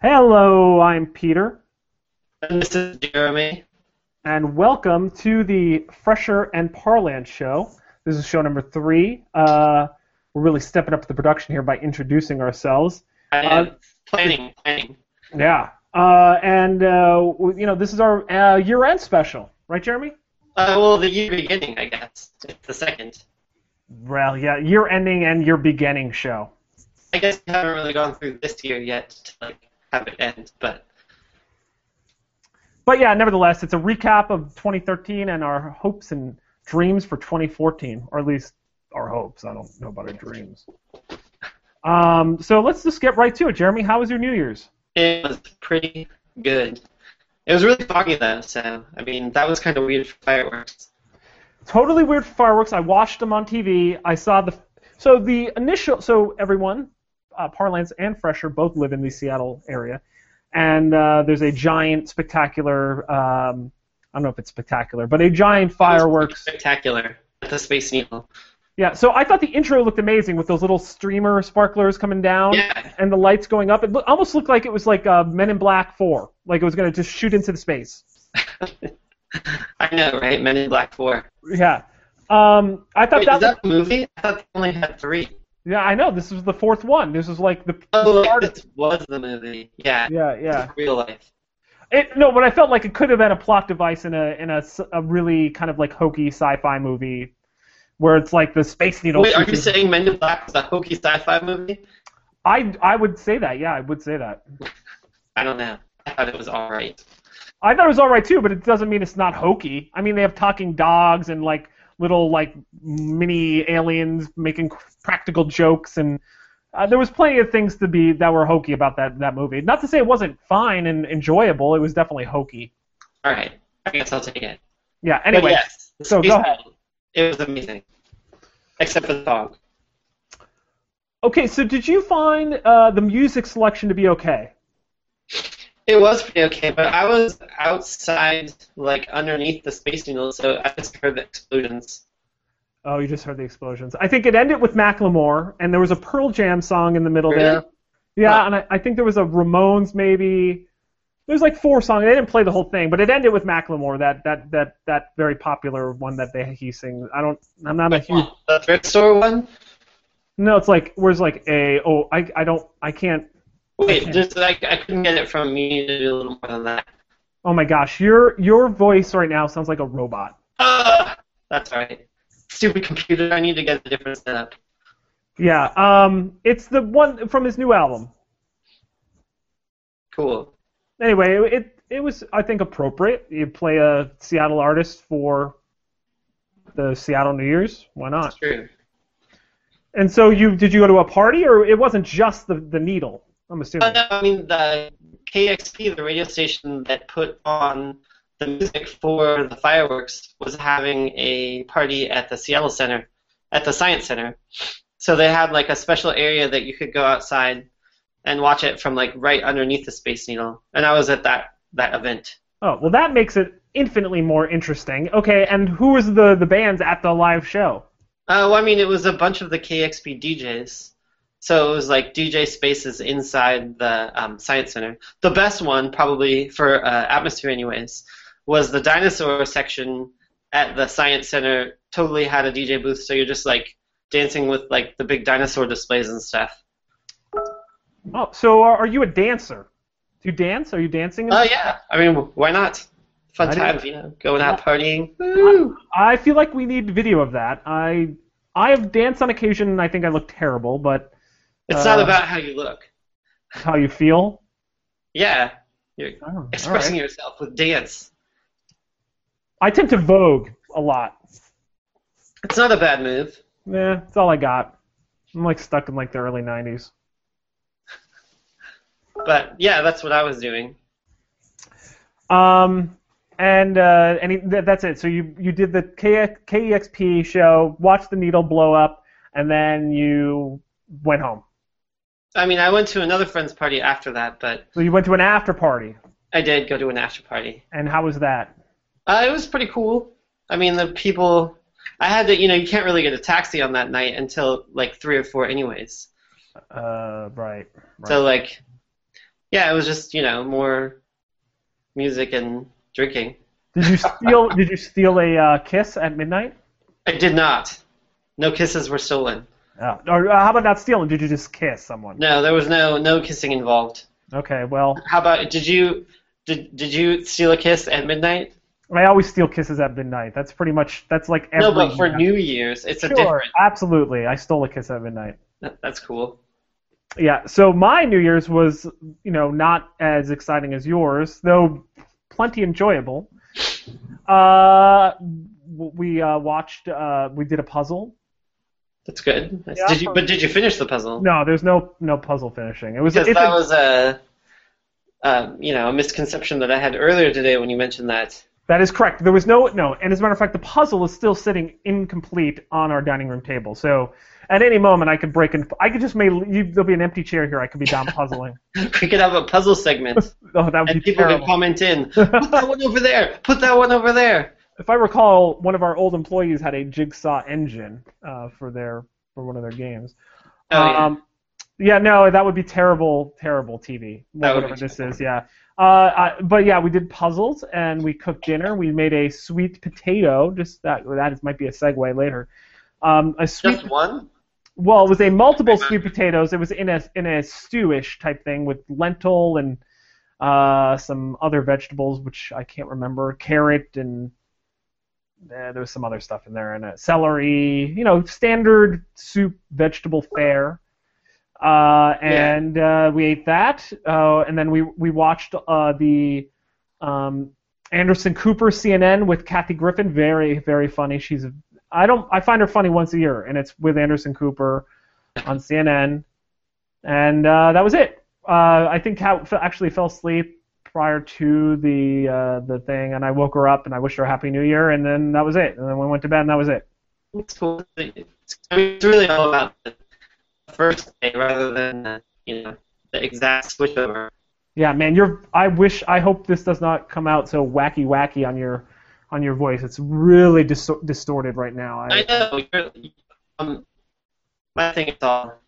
Hello, I'm Peter, And this is Jeremy. and welcome to the Fresher and Parlance show. This is show number three. Uh, we're really stepping up the production here by introducing ourselves. I am planning, planning. Yeah, uh, and uh, you know this is our uh, year-end special, right, Jeremy? Uh, well, the year beginning, I guess. It's the second. Well, yeah, year-ending and year-beginning show. I guess we haven't really gone through this year yet to like have it end, but But yeah, nevertheless, it's a recap of 2013 and our hopes and dreams for 2014, or at least our hopes. I don't know about our dreams. Um, so let's just get right to it. Jeremy, how was your New Year's? it was pretty good. It was really foggy though, so I mean that was kind of weird for fireworks. Totally weird fireworks. I watched them on TV. I saw the so the initial so everyone, uh, Parlance and Fresher both live in the Seattle area, and uh, there's a giant spectacular. Um, I don't know if it's spectacular, but a giant fireworks. spectacular at the Space Needle. Yeah, so I thought the intro looked amazing with those little streamer sparklers coming down Yeah, and the lights going up. It lo- almost looked like it was like uh, Men in Black 4, like it was going to just shoot into the space. I know, right? Men in Black Four. Yeah. Um, I thought Wait, that, is that a movie? I thought they only had three. Yeah, I know. This was the fourth one. This was like the. Oh, this was the movie. Yeah, Yeah, yeah. real life. It, no, but I felt like it could have been a plot device in a in a, a really kind of like hokey sci-fi movie, where it's like the space needle. Wait, are you saying Men in Black was a hokey sci-fi movie? I I would say that. Yeah, I would say that. I don't know. I thought it was all right. I thought it was all right too, but it doesn't mean it's not hokey. I mean, they have talking dogs and like little like mini aliens making practical jokes, and uh, there was plenty of things to be that were hokey about that that movie. Not to say it wasn't fine and enjoyable. It was definitely hokey. All right, I guess I'll take it. Yeah. Anyway, yes, so go ahead. It was amazing, except for the dog. okay. So did you find uh, the music selection to be okay? It was pretty okay, but I was outside, like underneath the Space Needle, so I just heard the explosions. Oh, you just heard the explosions. I think it ended with Macklemore, and there was a Pearl Jam song in the middle Really? there. Yeah, and I, I think there was a Ramones maybe. There's like four songs. They didn't play the whole thing, but it ended with Macklemore, that that that that very popular one that they he sings. I don't. I'm not a huge. The thrift store one. No, it's like where's like a oh I I don't I can't. Wait, just like I couldn't get it from me to do a little more than that. Oh my gosh, your your voice right now sounds like a robot. Ah, that's right. Stupid computer. I need to get a different setup. Yeah, um, it's the one from his new album. Cool. anyway, it, it it was I think appropriate. You play a Seattle artist for the Seattle New Year's. Why not? That's true. And so you did you go to a party or it wasn't just the the needle? I'm Uh, assuming. no, I mean the KEXP, the radio station that put on the music for the fireworks, was having a party at the Seattle Center, at the Science Center. So they had like a special area that you could go outside and watch it from like right underneath the Space Needle, and I was at that that event. Oh well, that makes it infinitely more interesting. Okay, and who was the the bands at the live show? Uh, well, I mean, it was a bunch of the KEXP DJs. So it was like DJ spaces inside the um, Science Center. The best one, probably for uh, atmosphere, anyways, was the dinosaur section at the Science Center. Totally had a DJ booth, so you're just like dancing with like the big dinosaur displays and stuff. Oh, so are, you a dancer? Do you dance? Are you dancing? in- Oh yeah, I mean, why not? Fun I times, you know, going out partying. Woo! I feel like we need video of that. I I have danced on occasion and I think I look terrible, but It's not Uh, about how you look. how you feel? Yeah, you're Oh, expressing right. yourself with dance. I tend to Vogue a lot. It's not a bad move. Yeah, that's all I got. I'm like stuck in like the early '90s. But yeah, that's what I was doing. Um, and uh, and he- th- that's it. So you you did the K- KEXP show, watched the needle blow up, and then you went home. I mean, I went to another friend's party after that, but So you went to an after party, I did go to an after party. and how was that? Uh, it was pretty cool. I mean, the people. I had to, you know, you can't really get a taxi on that night until like three or four, anyways. Uh, right. right. So like, Yeah, it was just you know more music and drinking. Did you steal? did you steal a uh, kiss at midnight? I did not. No kisses were stolen. Oh. Or uh, how about not stealing? Did you just kiss someone? No, there was no no kissing involved. Okay, well, How about did you did did you steal a kiss at midnight? I always steal kisses at midnight. That's pretty much that's like every. no, but for New Year's, it's a different. absolutely. I stole a kiss at midnight. That's cool. Yeah, so my New Year's was, you know, not as exciting as yours, though plenty enjoyable. Uh, we uh, watched, uh, we did a puzzle. That's good. Nice. Yeah. Did you? But did you finish the puzzle? No, there's no no puzzle finishing. It was Because that a- was a, um, you know, a misconception that I had earlier today when you mentioned that. that is correct. There was no no, and as a matter of fact, the puzzle is still sitting incomplete on our dining room table. So at any moment, I could break and I could just make you, there'll be an empty chair here. I could be down puzzling. We could have a puzzle segment, oh, that would and be people terrible. could comment in. Put that one over there. Put that one over there. If I recall, one of our old employees had a jigsaw engine uh, for their for one of their games. Oh, yeah. um, yeah, no, that would be terrible, terrible TV. That whatever this is, yeah. Uh, I, but yeah, we did puzzles and we cooked dinner. We made a sweet potato. Just that that is, might be a segue later. Um, a sweet Just one. well, it was a multiple sweet potatoes. It was in a in a stewish type thing with lentil and uh, some other vegetables, which I can't remember, carrot and uh, there was some other stuff in there, and uh, celery. You know, standard soup vegetable fare. Uh, and uh, we ate that, uh, and then we we watched uh, the um, Anderson Cooper CNN with Kathy Griffin. Very very funny. She's I don't I find her funny once a year, and it's with Anderson Cooper on CNN, and uh, that was it. Uh, I think Kat f- actually fell asleep prior to the uh, the thing, and I woke her up and I wished her a happy New Year, and then that was it. And then we went to bed, and that was it. It's cool. It's, I mean, it's really all about the first day rather than uh, you know the exact switchover. Yeah, man, you're. I wish. I hope this does not come out so wacky, wacky on your on your voice. It's really dis- distorted right now. I know. You're, um, my thing is all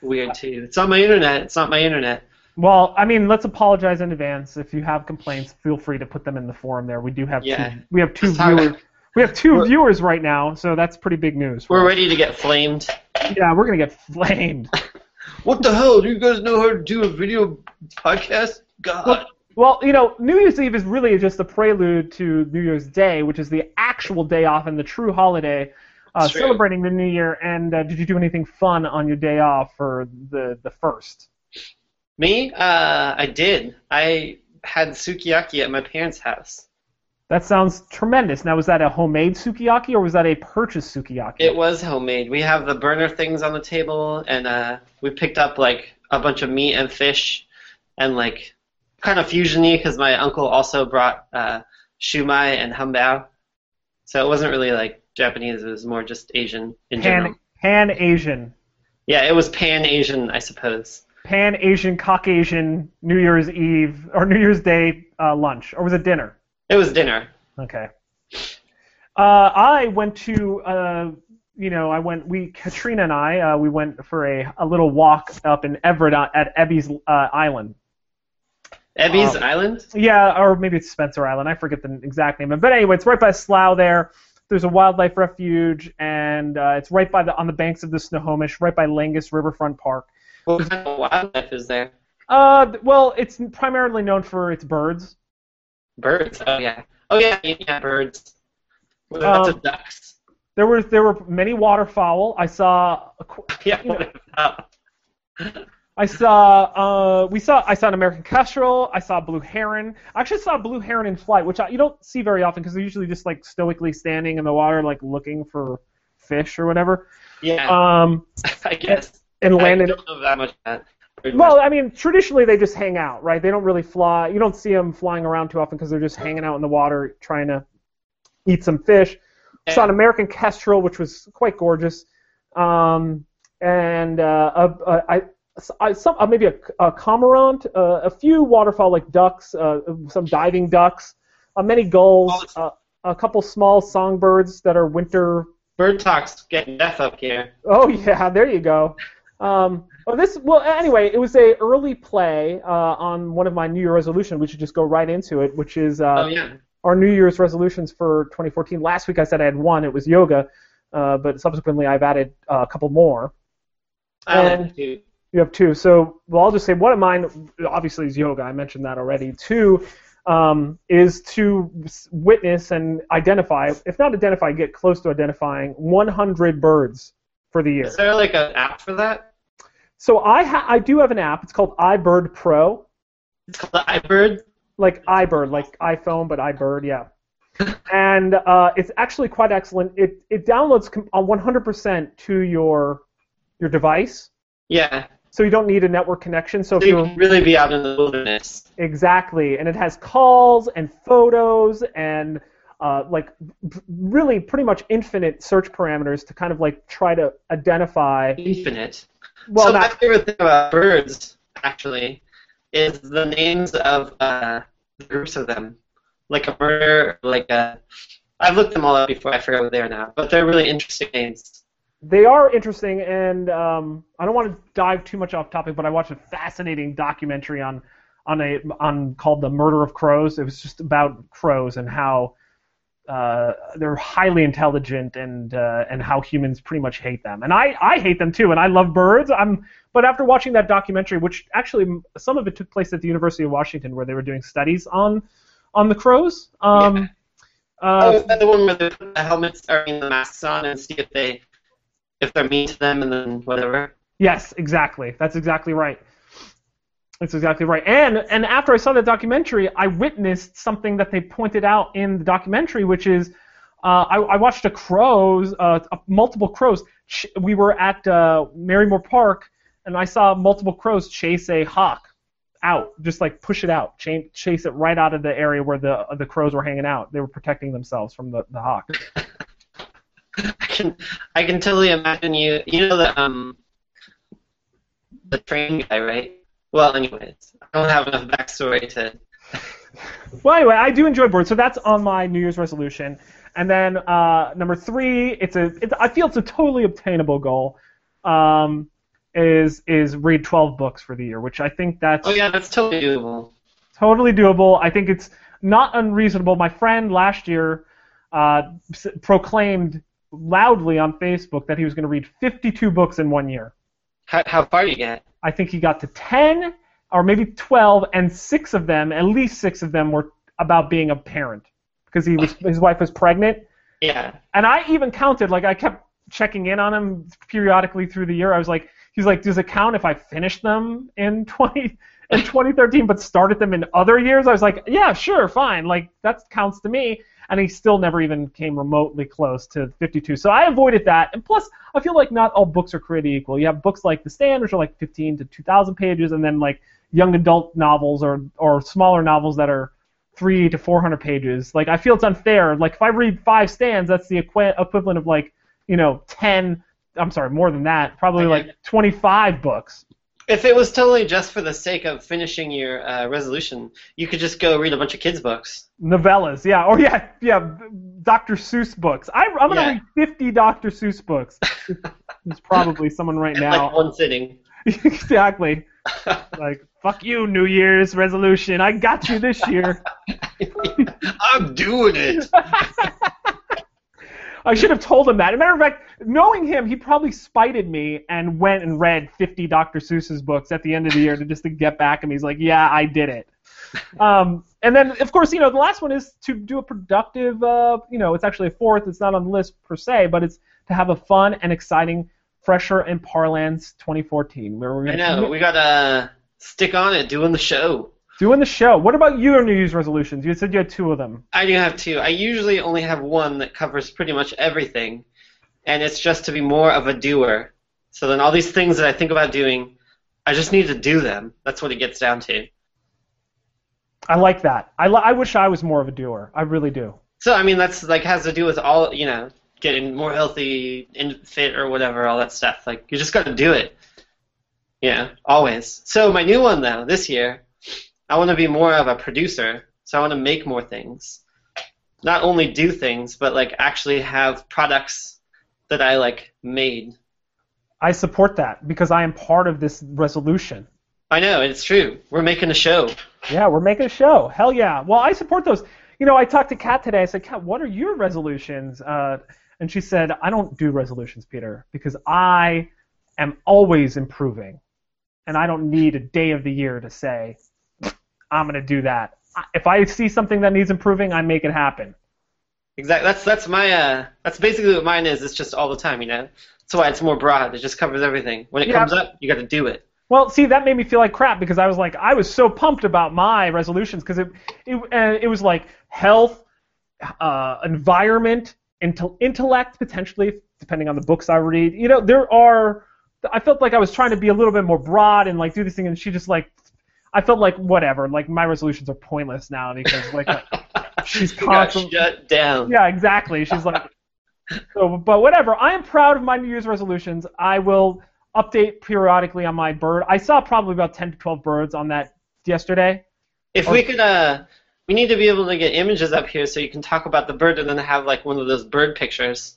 weird too. It's on my internet. It's not my internet. Well, I mean, let's apologize in advance. If you have complaints, feel free to put them in the forum there. We do have Yeah. two. We have two viewers. We have 2 We're- viewers right now, so that's pretty big news. We're us. ready to get flamed. Yeah, we're gonna get flamed. What the hell? Do you guys know how to do a video podcast? God. Well, well, you know, New Year's Eve is really just a prelude to New Year's Day, which is the actual day off and the true holiday, uh, celebrating the New Year. And uh, did you do anything fun on your day off for the the first? Me? Uh, I did. I had sukiyaki at my parents' house. That sounds tremendous. Now, was that a homemade sukiyaki or was that a purchased sukiyaki? It was homemade. We have the burner things on the table, and uh, we picked up like a bunch of meat and fish, and like kind of fusiony because my uncle also brought uh, shumai and hambao. So it wasn't really like Japanese. It was more just Asian in general. Pan Pan Asian, Yeah, it was pan Asian, I suppose. Pan Asian, Caucasian New Year's Eve or New Year's Day uh, lunch, or was it dinner? It was dinner. Okay. Uh, I went to, uh, you know, I went. We Katrina and I, uh, we went for a, a little walk up in Everett uh, at Ebey's uh, Island. Ebey's Um, Island. Yeah, or maybe it's Spencer Island. I forget the exact name. But anyway, it's right by Slough there. There's a wildlife refuge, and uh, it's right by the on the banks of the Snohomish, right by Langus Riverfront Park. What kind of wildlife is there? Uh, well, it's primarily known for its birds. Birds. Oh yeah. Oh yeah. Yeah, birds. What Um, the ducks? There were there were many waterfowl. I saw a Yeah. you know- What? I saw uh, we saw I saw an American kestrel. I saw a blue heron. I actually saw a blue heron in flight, which I, you don't see very often because they're usually just like stoically standing in the water, like looking for fish or whatever. Yeah. Um, I guess. And I landed. don't know that much about bird Well, I mean, traditionally they just hang out, right? They don't really fly. You don't see them flying around too often because they're just hanging out in the water trying to eat some fish. Yeah. Saw an American kestrel, which was quite gorgeous, um, and uh, a, a, I, I, some, uh, maybe a, a cormorant, uh, a few waterfowl like ducks, uh, some diving ducks, uh, many gulls, uh, a couple small songbirds that are winter. Bird talk's getting deaf up here. Oh yeah, there you go. Um, well, this well anyway, it was a early play uh, on one of my New Year resolution. We should just go right into it, which is uh, oh yeah. our New Year's resolutions for 2014. Last week I said I had one. It was yoga, uh, but subsequently I've added uh, a couple more. I And- like to. You have two. So, well, I'll just say one of mine, obviously, is yoga. I mentioned that already. Two um, is to witness and identify, if not identify, get close to identifying 100 birds for the year. Is there like an app for that? So I ha- I do have an app. It's called iBird Pro, It's called iBird. like iBird, like iPhone, but iBird, yeah. and uh, it's actually quite excellent. It it downloads com- uh, 100% to your your device, Yeah. so you don't need a network connection. So if So you can really be out in the wilderness. Exactly, and it has calls and photos and uh, like really pretty much infinite search parameters to kind of like try to identify. Infinite. Well, so my favorite thing about birds, actually, is the names of uh, groups of them. Like a murder, like a. I've looked them all up before. I forget what they are now, but they're really interesting names. they are interesting, and um, I don't want to dive too much off topic, but I watched a fascinating documentary on on a on called The Murder of Crows. It was just about crows and how. Uh, they're highly intelligent and uh, and how humans pretty much hate them, and I, I hate them too, and I love birds. I'm but after watching that documentary, which actually some of it took place at the University of Washington, where they were doing studies on on the crows. Um, Yeah. oh, uh, that the one where they put the helmets or I mean, the masks on and see if they if they're mean to them and then whatever. Yes, exactly. That's exactly right. That's exactly right. And and after I saw that documentary, I witnessed something that they pointed out in the documentary, which is uh, I, I watched a crows, uh, uh, multiple crows. Ch- we were at uh, Marymoor Park, and I saw multiple crows chase a hawk out, just like push it out, cha- chase it right out of the area where the the crows were hanging out. They were protecting themselves from the, the hawk. I can I can totally imagine you. You know the um the train guy, right? Well, anyways, I don't have enough backstory to. Well, anyway, I do enjoy birds, so that's on my New Year's resolution. And then uh, number three, it's a, it's, I feel it's a totally obtainable goal. Um, is is read 12 books for the year, which I think that's Oh yeah, that's totally doable. totally doable. I think it's not unreasonable. My friend last year uh, s- proclaimed loudly on Facebook that he was going to read 52 books in one year. How how far do you get? I think he got to 10 or maybe 12, and six of them, at least six of them, were about being a parent because he was his wife was pregnant. Yeah. And I even counted, like I kept checking in on him periodically through the year. I was like, he's like, does it count if I finished them in 20 in 2013, but started them in other years? I was like, yeah, sure, fine, like that counts to me. And he still never even came remotely close to 52. So I avoided that. And plus, I feel like not all books are created equal. You have books like The Stand, which are like 15 to 2,000 pages, and then like young adult novels or or smaller novels that are three to 400 pages. Like I feel it's unfair. Like if I read five stands, that's the equi- equivalent of like you know 10. I'm sorry, more than that. Probably like 25 books. If it was totally just for the sake of finishing your uh, resolution, you could just go read a bunch of kids' books. Novellas, yeah, or yeah, yeah, Dr. Seuss books. I, I'm gonna Yeah. read 50 Dr. Seuss books. There's probably someone right in now. like one sitting. exactly. Like fuck you, New Year's resolution. I got you this year. I'm doing it. I should have told him that. As a matter of fact, knowing him, he probably spited me and went and read 50 Dr. Seuss's books at the end of the year to just to get back at me. He's like, "Yeah, I did it." Um, and then, of course, you know, the last one is to do a productive. Uh, you know, it's actually a fourth. It's not on the list per se, but it's to have a fun and exciting Fresher and Parlance 2014, where we're I know. We gotta stick on it, doing the show. Doing the show. What about your New Year's resolutions? You said you had two of them. I do have two. I usually only have one that covers pretty much everything, and it's just to be more of a doer. So then all these things that I think about doing, I just need to do them. That's what it gets down to. I like that. I, li- I wish I was more of a doer. I really do. So I mean, that's like has to do with all you know, getting more healthy and fit or whatever, all that stuff. Like you just got to do it. Yeah, always. So my new one though, this year, I want to be more of a producer. So I want to make more things. Not only do things, but like actually have products that I like made. I support that because I am part of this resolution. I know it's true. We're making a show. Yeah, we're making a show. Hell yeah. Well, I support those. You know, I talked to Kat today. I said, Kat, what are your resolutions? Uh, and she said, I don't do resolutions, Peter, because I am always improving, and I don't need a day of the year to say I'm going to do that. If I see something that needs improving, I make it happen. Exactly. That's that's my uh that's basically what mine is. It's just all the time, you know. That's why it's more broad. It just covers everything. When it Yeah. comes up, you got to do it. Well, see, that made me feel like crap because I was like, I was so pumped about my resolutions because it, it, uh, it was like health, uh, environment, intel- intellect, potentially, depending on the books I read. You know, there are. I felt like I was trying to be a little bit more broad and like do this thing, and she just like, I felt like whatever. Like my resolutions are pointless now because like, she's constantly. shut down. Yeah, exactly. She's like, so, but whatever. I am proud of my New Year's resolutions. I will update periodically on my bird. I saw probably about 10 to 12 birds on that yesterday. If we could, uh, we need to be able to get images up here so you can talk about the bird and then have like one of those bird pictures.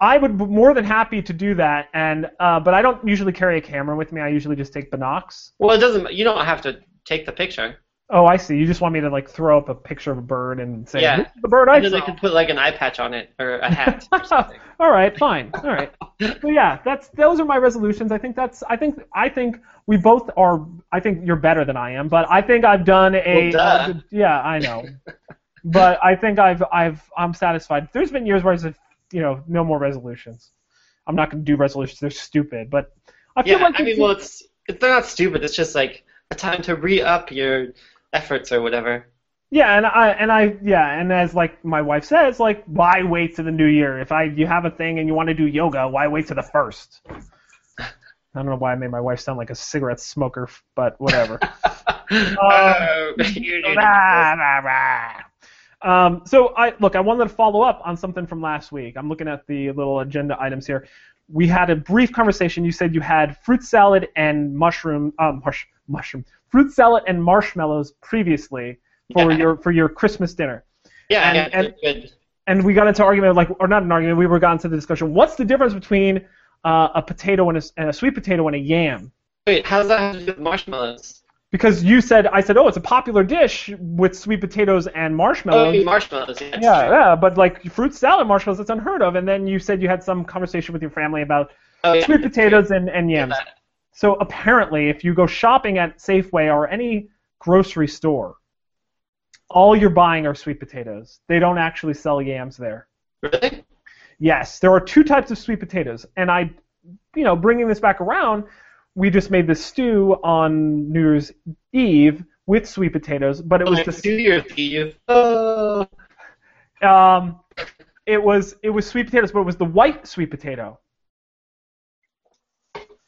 I would be more than happy to do that, and uh, but I don't usually carry a camera with me. I usually just take binocs. Well, it doesn't. You don't have to take the picture. Oh, I see. You just want me to like throw up a picture of a bird and say, Yeah. "This is the bird I And then saw." could put like an eye patch on it or a hat or something. All right, fine. All right. So yeah, that's those are my resolutions. I think that's I think I think we both are I think you're better than I am, but I think I've done a Well, duh. a yeah, I know. but I think I've I've I'm satisfied. There's been years where I said, you know, no more resolutions. I'm not going to do resolutions. They're stupid, but I feel Yeah, like I mean, well, it's, it's they're not stupid. It's just like a time to re-up your efforts or whatever. Yeah, and I and I yeah, and as like my wife says, like why wait to the new year? If I you have a thing and you want to do yoga, why wait to the first? I don't know why I made my wife sound like a cigarette smoker, but whatever. oh, Um, so I look, I wanted to follow up on something from last week. I'm looking at the little agenda items here. We had a brief conversation. You said you had fruit salad and mushroom, um, mush, mushroom, fruit salad and marshmallows previously for Yeah. your for your Christmas dinner. yeah, and- yeah, and- and we got into argument like or not an argument we were got into the discussion what's the difference between uh, a potato and a, and a sweet potato and a yam Wait, how does that have to do with marshmallows? Because you said i said oh it's a popular dish with sweet potatoes and Oh, marshmallows mean marshmallows. Yeah, yeah yeah but like fruit salad marshmallows that's unheard of. And then you said you had some conversation with your family about Oh, yeah, sweet potatoes and, and yams. Yeah, so apparently if you go shopping at safeway or any grocery store all you're buying are sweet potatoes. They don't actually sell yams there. Really? Yes, there are two types of sweet potatoes, and I, you know, bringing this back around, we just made this stew on New Year's Eve with sweet potatoes, but it was just, do your thief. Oh. um, it was it was sweet potatoes, but it was the white sweet potato.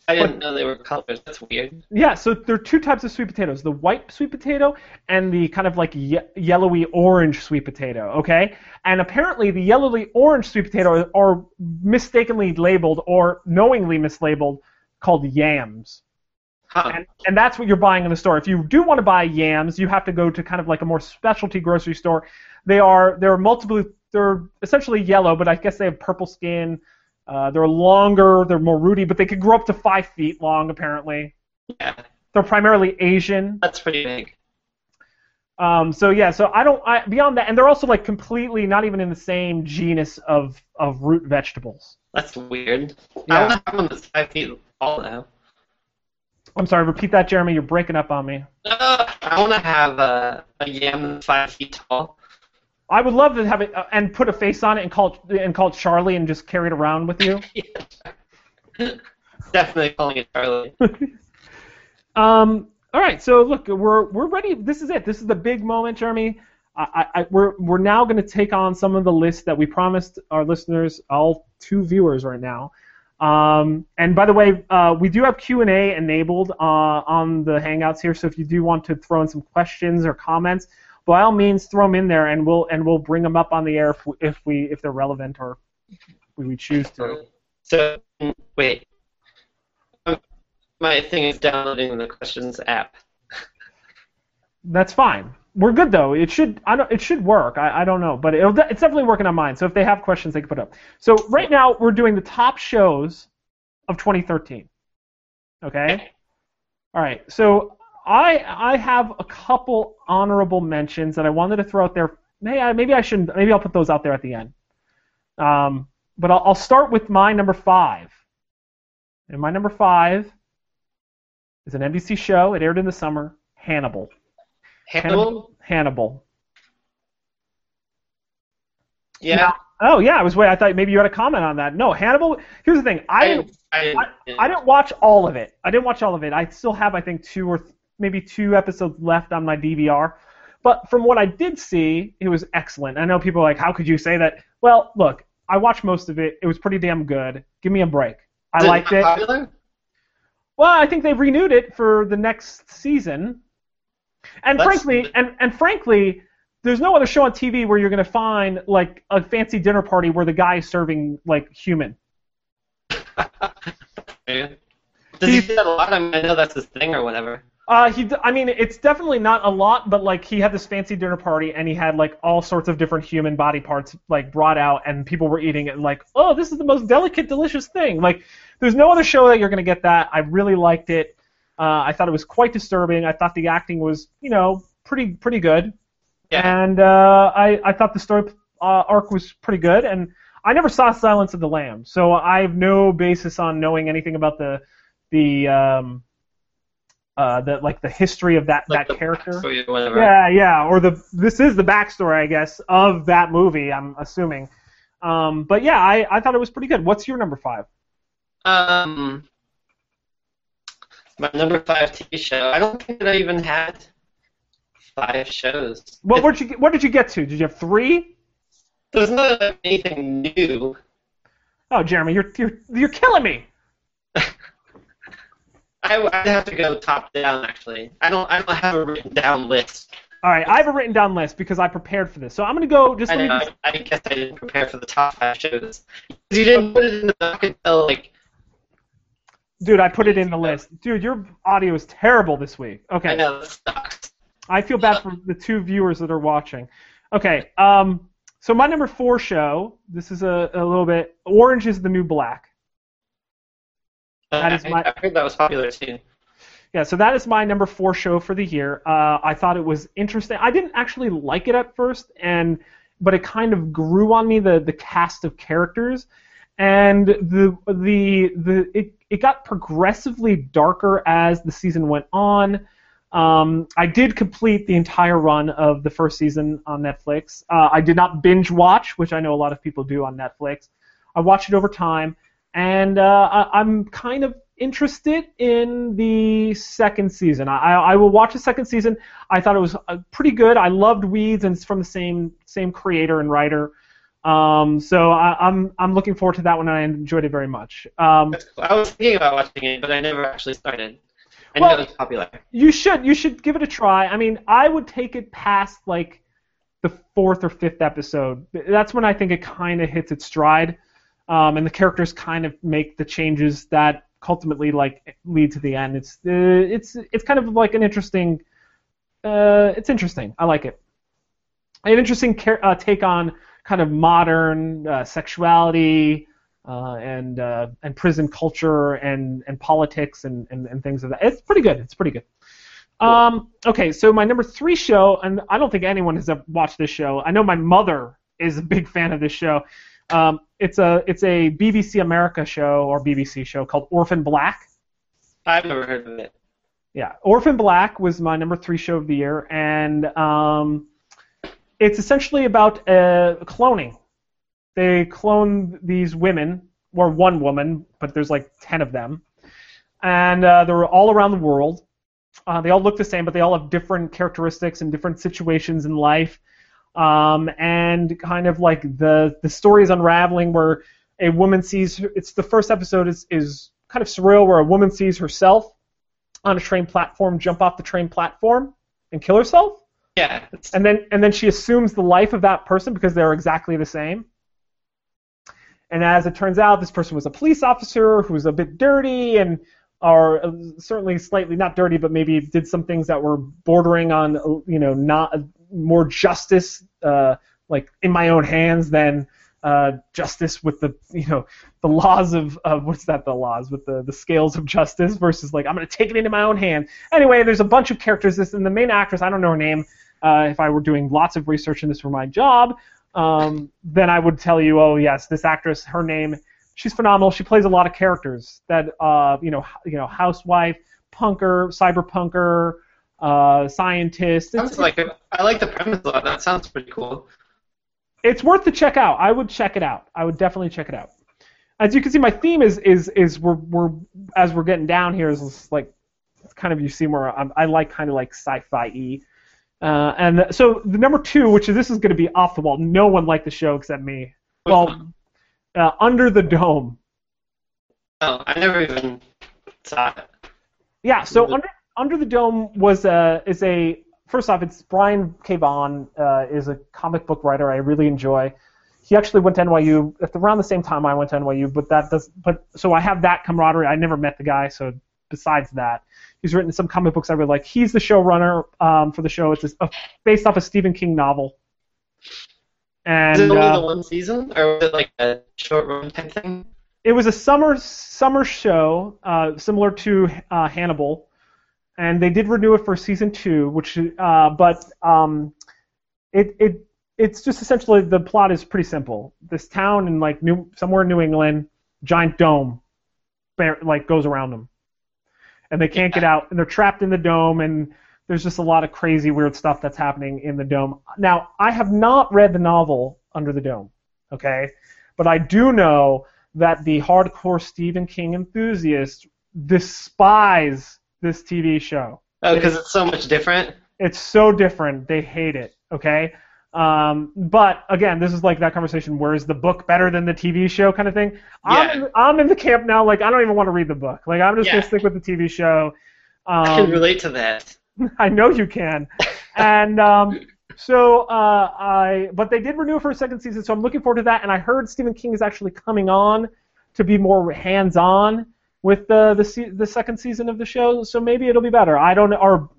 I didn't know they were colors. That's weird. Yeah, so there are two types of sweet potatoes: the white sweet potato and the kind of like ye- yellowy orange sweet potato. Okay, and apparently the yellowy orange sweet potato are mistakenly labeled or knowingly mislabeled called yams. Huh. and, and that's what you're buying in the store. If you do want to buy yams, you have to go to kind of like a more specialty grocery store. They are there are multiple. They're essentially yellow, but I guess they have purple skin. Uh, they're longer. They're more rooty, but they could grow up to five feet long. Apparently, yeah, they're primarily Asian. that's pretty big. Um, so yeah, so I don't. I, beyond that, and they're also like completely not even in the same genus of of root vegetables. That's weird. I Yeah. want to have one that's five feet tall now. I'm sorry. Repeat that, Jeremy. You're breaking up on me. Uh, I want to have a, a yam that's five feet tall. I would love to have it uh, and put a face on it and call it and call it Charlie and just carry it around with you. Definitely calling it Charlie. Um, all right, so look, we're we're ready. This is it. This is the big moment, Jeremy. I, I, we're we're now going to take on some of the lists that we promised our listeners, all two viewers right now. Um, and by the way, uh, we do have Q and A enabled uh, on the Hangouts here. So if you do want to throw in some questions or comments, by all means, throw them in there, and we'll and we'll bring them up on the air if we, if we if they're relevant or if we choose to. So wait, my thing is downloading the questions app. That's fine. We're good though. It should I don't it should work. I, I don't know, but it'll, it's definitely working on mine. So if they have questions, they can put up. So right now we're doing the top shows of 2013. Okay. All right. So I I have a couple honorable mentions that I wanted to throw out there. Maybe I, maybe I shouldn't. Maybe I'll put those out there at the end. Um, but I'll, I'll start with my number five. And my number five is an NBC show. It aired in the summer. Hannibal. Hannibal? Hannibal. Yeah. Now- oh yeah, I was wait. I thought maybe you had a comment on that. No, Hannibal. Here's the thing. I didn't, I, I didn't watch all of it. I didn't watch all of it. I still have I think two or th- maybe two episodes left on my DVR. But from what I did see, it was excellent. I know people are like, how could you say that? Well, look, I watched most of it. It was pretty damn good. Give me a break. I Is liked it. Popular? Well, I think they've renewed it for the next season. And That's- frankly, and, and frankly, there's no other show on TV where you're going to find like a fancy dinner party where the guy is serving like human. Yeah. Does he do that a lot? I mean, I know that's his thing or whatever. Uh, he, d- I mean, it's definitely not a lot, but like he had this fancy dinner party and he had like all sorts of different human body parts like brought out and people were eating it and like, oh, this is the most delicate, delicious thing. Like, there's no other show that you're gonna get that. I really liked it. Uh, I thought it was quite disturbing. I thought the acting was, you know, pretty pretty good. Yeah. And uh, I I thought the story uh, arc was pretty good. And I never saw Silence of the Lambs, so I have no basis on knowing anything about the the um, uh, the like the history of that Like that character. Yeah, yeah, or the this is the backstory, I guess, of that movie. I'm assuming. Um, but yeah, I, I thought it was pretty good. What's your number five? Um, my number five TV show. I don't think that I even had five shows. What where'd you what did you get to? Did you have three? There's not anything new. Oh, Jeremy, you're you're you're killing me. I, I'd have to go top down actually. I don't. I don't have a written down list. All right, I have a written down list because I prepared for this. So I'm gonna go. Just I, know, just, I, I guess I didn't prepare for the top five shows. You didn't put it in the until like. Dude, I put it in the list. Dude, your audio is terrible this week. Okay. I know sucks. I feel bad for the two viewers that are watching. Okay, um, so my number four show. This is a, a little bit. Orange is the new black. That is my- I heard that was popular too. Yeah, so that is my number four show for the year. Uh, I thought it was interesting. I didn't actually like it at first, and but it kind of grew on me the the cast of characters, and the the the it it got progressively darker as the season went on. Um, I did complete the entire run of the first season on Netflix. Uh, I did not binge watch, which I know a lot of people do on Netflix. I watched it over time, and uh, I, I'm kind of interested in the second season. I, I will watch the second season. I thought it was uh, pretty good. I loved Weeds, and it's from the same same creator and writer. Um, so I, I'm I'm looking forward to that one, and I enjoyed it very much. Um, cool. I was thinking about watching it, but I never actually started. I Well- know it was popular. you should you should give it a try. I mean, I would take it past like the fourth or fifth episode. That's when I think it kind of hits its stride, um, and the characters kind of make the changes that ultimately like lead to the end. It's uh, it's it's kind of like an interesting. Uh, it's interesting. I like it. An interesting car- uh, take on kind of modern uh, sexuality uh, and uh, and prison culture and, and politics and, and, and things of that. It's pretty good. It's pretty good. Um, okay, so my number three show, and I don't think anyone has ever watched this show. I know my mother is a big fan of this show. Um, it's a it's a BBC America show or BBC show called Orphan Black. I've never heard of it. Yeah, Orphan Black was my number three show of the year, and um, it's essentially about uh, cloning. They clone these women, or one woman, but there's like ten of them, and uh, they're all around the world. Uh, they all look the same, but they all have different characteristics and different situations in life. Um, and kind of like the the story is unraveling where a woman sees it's the first episode is is kind of surreal where a woman sees herself on a train platform jump off the train platform and kill herself Yeah, and then and then she assumes the life of that person because they're exactly the same. And as it turns out, this person was a police officer who was a bit dirty and, or uh, certainly slightly not dirty, but maybe did some things that were bordering on, uh, you know, not more justice, uh, like in my own hands than uh, justice with the you know the laws of, of what's that the laws with the the scales of justice versus like I'm gonna take it into my own hand. Anyway, there's a bunch of characters. This and the main actress I don't know her name. Uh, if I were doing lots of research in this for my job, um, then I would tell you, oh yes, this actress, her name, she's phenomenal. She plays a lot of characters that uh, you know you know housewife, punker, cyberpunker. Uh, scientist. Sounds like a, I like the premise a lot. That sounds pretty cool it's worth to check out. I would check it out. I would definitely check it out. As you can see, my theme is is is we're we're as we're getting down here is like kind of you see more. I'm, i like kind of like sci-fi e. Uh, and so the number two, which is this is going to be off the wall. No one liked the show except me. Well, uh, Under the Dome. Oh, I never even saw it. Yeah, so Under Under the Dome was a is a first off, it's Brian K. Vaughan uh, is a comic book writer I really enjoy. He actually went to NYU at the, around the same time I went to NYU, but that does but so I have that camaraderie. I never met the guy, so besides that, he's written some comic books I really like. He's the showrunner um, for the show. It's a, based off a Stephen King novel. And, is it only uh, the one season, or was it like a short run type thing? It was a summer summer show, uh, similar to uh, Hannibal and they did renew it for season two, which uh, but um, it it it's just essentially the plot is pretty simple. This town in like New somewhere in New England, giant dome, like goes around them, and they can't get out, and they're trapped in the dome, and there's just a lot of crazy weird stuff that's happening in the dome. Now, I have not read the novel Under the Dome, okay, but I do know that the hardcore Stephen King enthusiasts despise this TV show. Oh, because it's so much different. It's so different. They hate it. Okay. Um, but again, this is like that conversation. Where is the book better than the TV show, kind of thing? Yeah. I'm, in, I'm in the camp now. Like I don't even want to read the book. Like I'm just Yeah. gonna stick with the TV show. Um, I can relate to that. I know you can. and um, so uh, I, but they did renew for a second season, so I'm looking forward to that. And I heard Stephen King is actually coming on to be more hands-on with the the se- the second season of the show. So maybe it'll be better. I don't or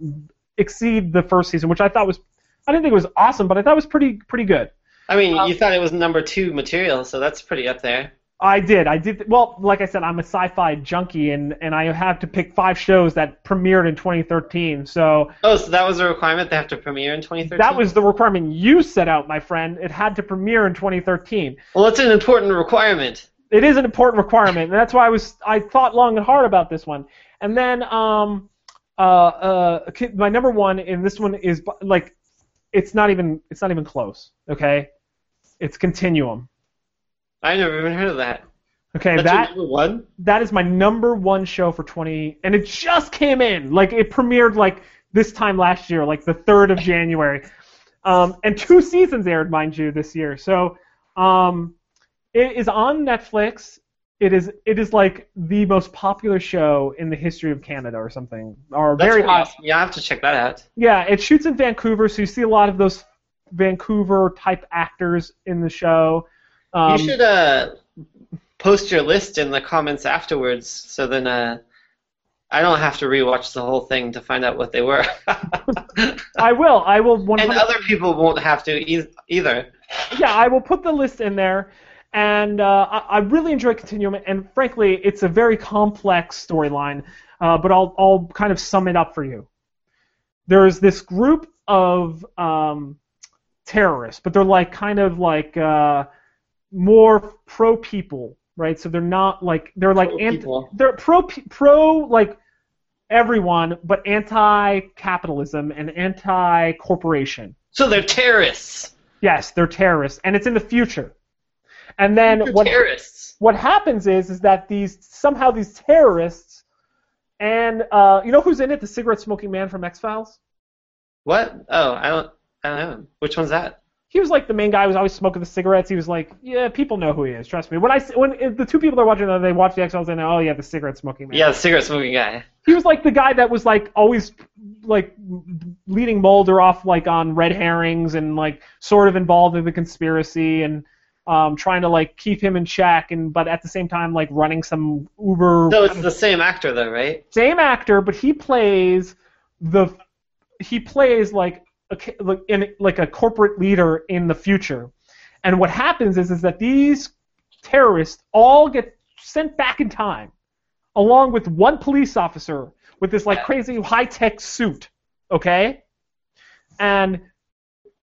exceed the first season, which I thought was I didn't think it was awesome, but I thought it was pretty pretty good. I mean, Um, you thought it was number two material, so that's pretty up there. I did. I did. Well, like I said, I'm a sci-fi junkie, and, and I have to pick five shows that premiered in 2013. So Oh, so that was a requirement they have to premiere in 2013. that was the requirement you set out, my friend. It had to premiere in 2013. well, it's an important requirement. It is an important requirement, and that's why I was I thought long and hard about this one. And then um, uh, uh, my number one, and this one is like, it's not even it's not even close. Okay, it's Continuum. I never even heard of that. Okay, That's that number one. that is my number one show for 20 and it just came in like it premiered like this time last year like the 3rd of january um, and two seasons aired mind you this year so um, it is on netflix it is it is like the most popular show in the history of canada or something or That's very hot. awesome. Yeah, I have to check that out. yeah it shoots in vancouver so you see a lot of those vancouver type actors in the show um, you should uh, post your list in the comments afterwards, so then uh, I don't have to rewatch the whole thing to find out what they were. i will i will 100- and other people won't have to e- either. yeah, I will put the list in there, and uh, I, I really enjoy Continuum, and frankly, it's a very complex storyline. Uh, but I'll I'll kind of sum it up for you. There's this group of um, terrorists, but they're like kind of like uh, more pro people, right? So they're not like they're like anti, Pro-people. they're pro pro like everyone, but anti-capitalism and anti-corporation. So they're terrorists. Yes, they're terrorists, and it's in the future. And then what terrorists. what happens is is that these somehow these terrorists and uh, you know who's in it? The cigarette smoking man from X Files. What? Oh, I don't. I don't know. Which one's that? He was like the main guy who was always smoking the cigarettes. He was like, yeah, people know who he is. Trust me. When I when the two people that are watching, they watch the X Files, and they know, oh yeah, the cigarette smoking man. Yeah, the cigarette smoking guy. He was like the guy that was like always like leading Mulder off like on red herrings and like sort of involved in the conspiracy and um, trying to like keep him in check and but at the same time like running some uber So it's the same actor, though, right? same actor but he plays the he plays like a like in like a corporate leader in the future And what happens is is that these terrorists all get sent back in time, along with one police officer with this like crazy high tech suit. Okay, and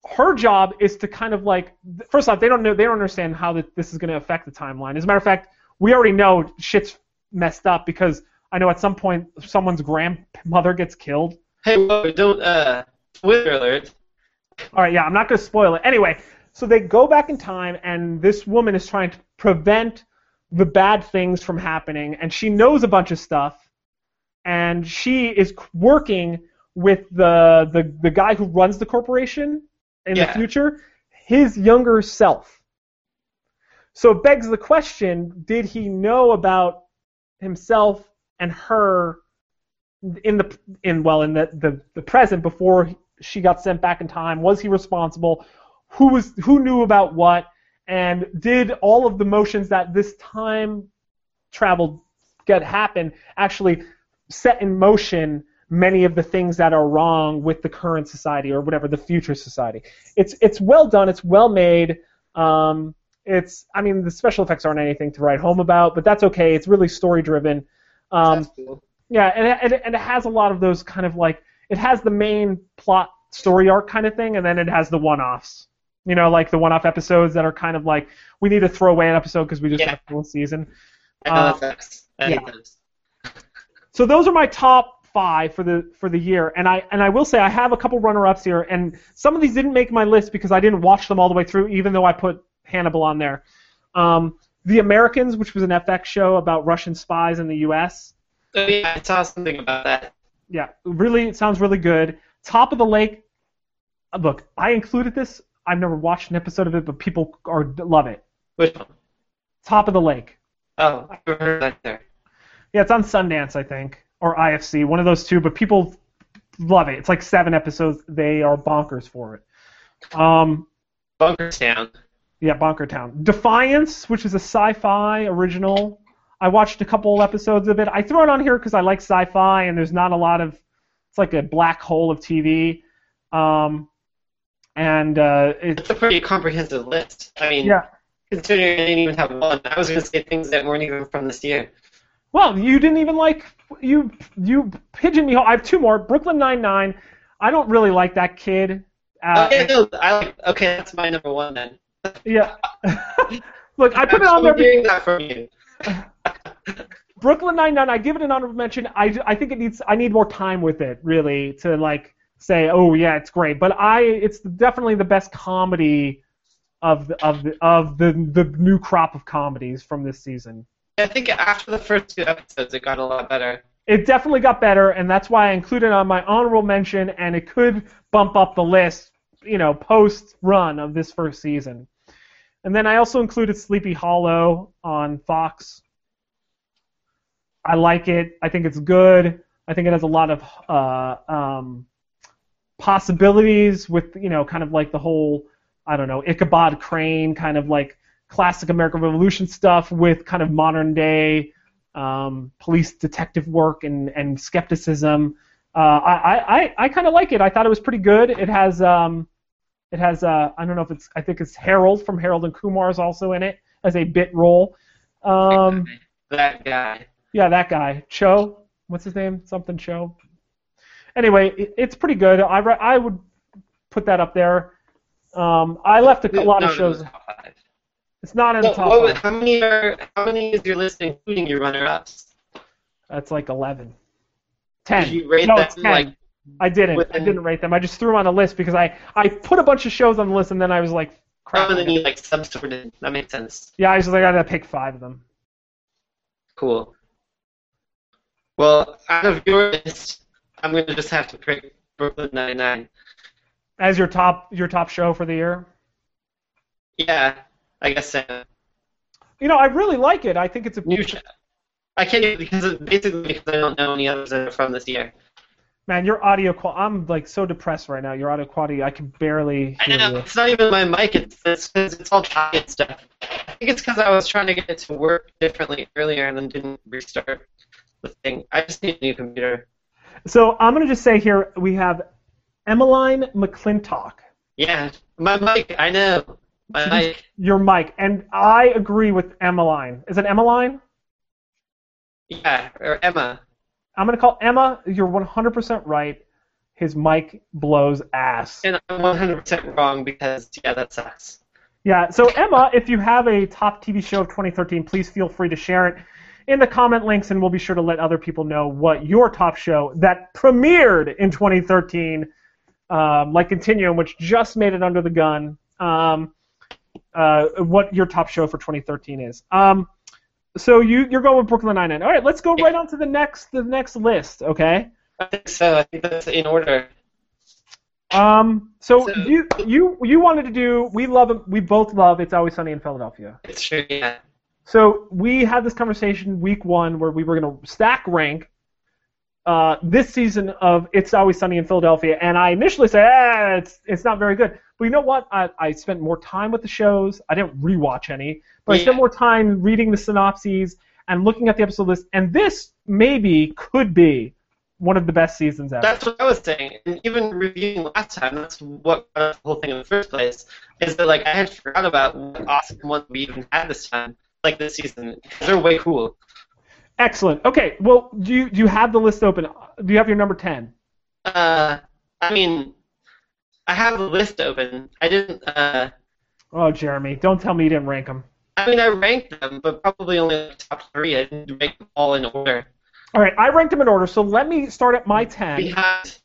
her job is to kind of like first off they don't know they don't understand how that this is going to affect the timeline. As a matter of fact, we already know shit's messed up because I know at some point someone's grandmother gets killed. Hey, whoa, don't, uh, spoiler alert. All right, yeah, I'm not going to spoil it. Anyway, so they go back in time, and this woman is trying to prevent the bad things from happening, and she knows a bunch of stuff, and she is working with the the, the guy who runs the corporation in the future, his younger self. So it begs the question: Did he know about himself and her in the in well in the, the, the present before she got sent back in time? Was he responsible? Who was who knew about what? And did all of the motions that this time travel get happen actually set in motion many of the things that are wrong with the current society or whatever the future society? It's it's well done. It's well made. Um, it's I mean the special effects aren't anything to write home about, but that's okay. It's really story driven. Um, cool. yeah, and it, and it- and it has a lot of those kind of like it has the main plot story arc kind of thing, and then it has the one-offs. You know, like the one-off episodes that are kind of like we need to throw away an episode because we just Yeah. have full season. I know uh, that sucks. Yeah. So those are my top five for the for the year, and I and I will say I have a couple runner-ups here, and some of these didn't make my list because I didn't watch them all the way through, even though I put Hannibal on there. Um, the Americans, which was an FX show about Russian spies in the U.S. Oh, yeah, I saw something about that. Yeah, really, it sounds really good. Top of the Lake. uh, Look, I included this. I've never watched an episode of it, but people are love it. Which one? Top of the Lake. Oh, I never heard that there. Yeah, it's on Sundance, I think, or IFC, one of those two. But people love it. It's like seven episodes. They are bonkers for it. Um, Bunkertown. yeah, Bonkertown. Defiance, which is a sci-fi original. I watched a couple episodes of it. I throw it on here because I like sci-fi, and there's not a lot of. It's like a black hole of TV. Um, and uh, it, It's a pretty comprehensive list. I mean, yeah. considering I didn't even have one, I was going to say things that weren't even from this year. Well, you didn't even like you you pigeon me. I have two more. Brooklyn Nine Nine. I don't really like that kid. Uh, okay, no, I. Okay, that's my number one then. Yeah. Look, I put it on I'm there. hearing that from you. Brooklyn Nine Nine. I give it an honorable mention. I, I think it needs. I need more time with it, really, to like say, oh yeah, it's great. But I, it's definitely the best comedy of the of the of the the new crop of comedies from this season. I think after the first two episodes, it got a lot better. It definitely got better, and that's why I included on my honorable mention, and it could bump up the list, you know, post run of this first season. And then I also included Sleepy Hollow on Fox. I like it. I think it's good. I think it has a lot of uh, um, possibilities with, you know, kind of like the whole, I don't know, Ichabod Crane kind of like classic American Revolution stuff with kind of modern day um, police detective work and, and skepticism. Uh, I I, I kind of like it. I thought it was pretty good. It has um, it has uh, I don't know if it's I think it's Harold from Harold and Kumar is also in it as a bit role. Um, that guy. yeah, that guy Cho. What's his name? Something Cho. Anyway, it, it's pretty good. I re- I would put that up there. Um, I left a, lot of no, it was shows. It's not in So the top what, how many are? How many is your list including your runner-ups? That's like eleven. Ten. Did you rate no, them ten. like? I didn't. I didn't rate them. I just threw them on a list because I, I put a bunch of shows on the list and then I was like, crap. And then you like subsorted. That makes sense. yeah, I was just like, I gotta pick five of them. Cool. Well, out of your list, I'm gonna just have to pick Brooklyn Nine-Nine. As your top your top show for the year. Yeah, I guess so. You know, I really like it. I think it's a New show. I can't because it, basically because I don't know any others that are from this year. man. Your audio quality. I'm like so depressed right now. Your audio quality, I can barely I know you. it's not even my mic. It's it's, it's all pocket stuff. I think it's because I was trying to get it to work differently earlier and then didn't restart the thing. I just need a new computer. So I'm gonna just say here we have Emmeline McClintock. Yeah, my mic. I know. My mic. Your mic, and I agree with Emmeline. Is it Emmeline? Yeah, or Emma. I'm gonna call Emma. You're 100% right. His mic blows ass. And I'm 100% wrong because, yeah, that sucks. Yeah. So Emma, if you have a top TV show of 2013, please feel free to share it in the comment links, and we'll be sure to let other people know what your top show that premiered in 2013, um, like Continuum, which just made it under the gun. Um, uh, what your top show for 2013 is. Um, so you you're going with Brooklyn Nine Nine. All right, let's go right on to the next the next list. Okay. I think so. I think that's in order. Um. So, So- you you you wanted to do. We love. We both love. It's always sunny in Philadelphia. It's true, yeah. So we had this conversation week one where we were going to stack rank uh, this season of It's Always Sunny in Philadelphia, and I initially said, ah, it's it's not very good. But you know what? I, I spent more time with the shows. I didn't rewatch any, but I spent more time reading the synopses and looking at the episode list. And this maybe could be one of the best seasons ever. That's what I was saying. And even reviewing last time, that's what got the whole thing in the first place. Is that like I had forgot about what awesome ones we even had this time, like this season. They're way cool. Excellent. Okay. Well, do you do you have the list open? Do you have your number ten? Uh, I mean, I have a list open. I didn't. Uh, Oh, Jeremy, don't tell me you didn't rank them. I mean, I ranked them, but probably only the top three. I didn't rank them all in order. All right, I ranked them in order. So let me start at my ten. Behind.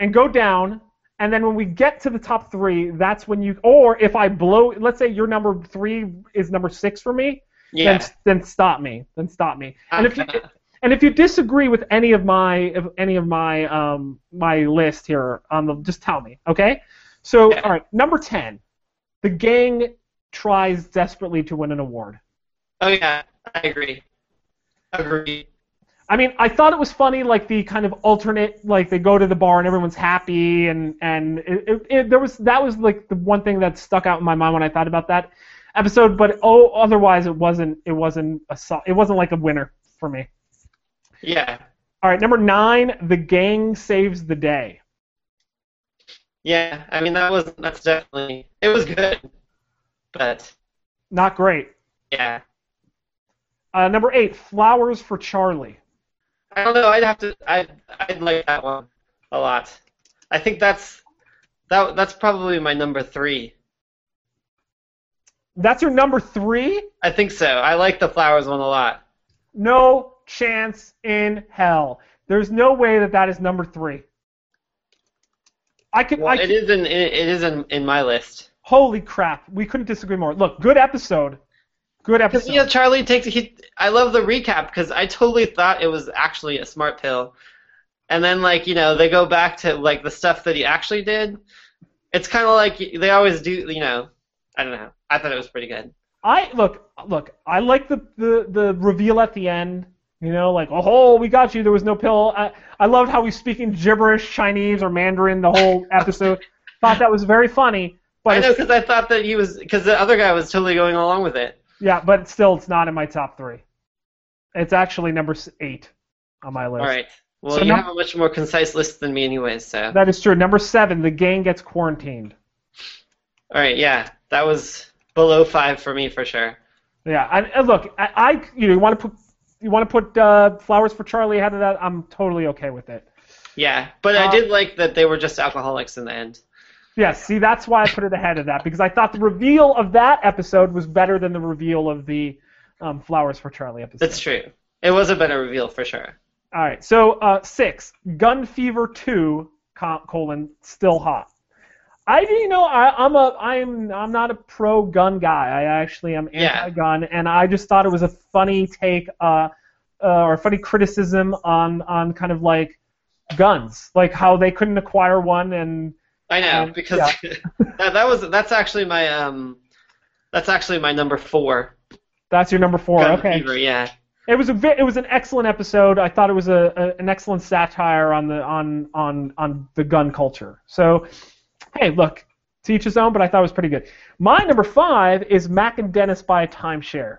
and go down, and then when we get to the top three, that's when you. Or if I blow, let's say your number three is number six for me, Yeah. then then stop me. Then stop me. And if you Okay. And if you disagree with any of my any of my um my list here on the, just tell me, okay? So all right, number ten, the gang tries desperately to win an award. Oh yeah, I agree. Agree. I mean, I thought it was funny, like the kind of alternate, like they go to the bar and everyone's happy, and and it, it, it, there was that was like the one thing that stuck out in my mind when I thought about that episode. But oh, otherwise it wasn't it wasn't a it wasn't like a winner for me. Yeah. All right, number nine, the gang saves the day. Yeah. I mean, that was that's definitely it was good, but Not great. yeah. Uh, number eight, flowers for Charlie. I don't know. I'd have to. I I'd like that one a lot. I think that's that that's probably my number three. That's your number three. I think so. I like the flowers one a lot. No chance in hell. There's no way that that is number three. I could. Well, I it is in it is in, in my list. Holy crap! We couldn't disagree more. Look, good episode. Good Because episode. yeah, Charlie takes. A he, I love the recap because I totally thought it was actually a smart pill, and then like you know they go back to like the stuff that he actually did. It's kind of like they always do. You know, I don't know. I thought it was pretty good. I look, look. I like the, the the reveal at the end. You know, like oh, we got you. There was no pill. I I loved how he's speaking gibberish Chinese or Mandarin the whole episode. Thought that was very funny. But I know because I thought that he was because the other guy was totally going along with it. yeah, but still, it's not in my top three. It's actually number eight on my list. All right. Well, So you num- have a much more concise list than me, anyways. So. That is true. Number seven, the gang gets quarantined. All right. Yeah, that was below five for me for sure. Yeah, and, and look, I, I you know you want to put you want to put uh, flowers for Charlie ahead of that. I'm totally okay with it. Yeah, but Uh, I did like that they were just alcoholics in the end. Yeah, see, that's why I put it ahead of that because I thought the reveal of that episode was better than the reveal of the um, flowers for Charlie episode. That's true. It was a better reveal for sure. All right, so uh, six, Gun Fever two colon still hot. I you know I, I'm a I'm I'm not a pro gun guy. I actually am anti-gun, and I just thought it was a funny take uh, uh, or a funny criticism on on kind of like guns, like how they couldn't acquire one and I know Um, because yeah. that, that was that's actually my um that's actually my number four. that's your number four. Gun okay. Fever, yeah. It was a vi- it was an excellent episode. I thought it was a, a an excellent satire on the on on on the gun culture. So, hey, look, to each his own. But I thought it was pretty good. My number five is Mac and Dennis buy a timeshare.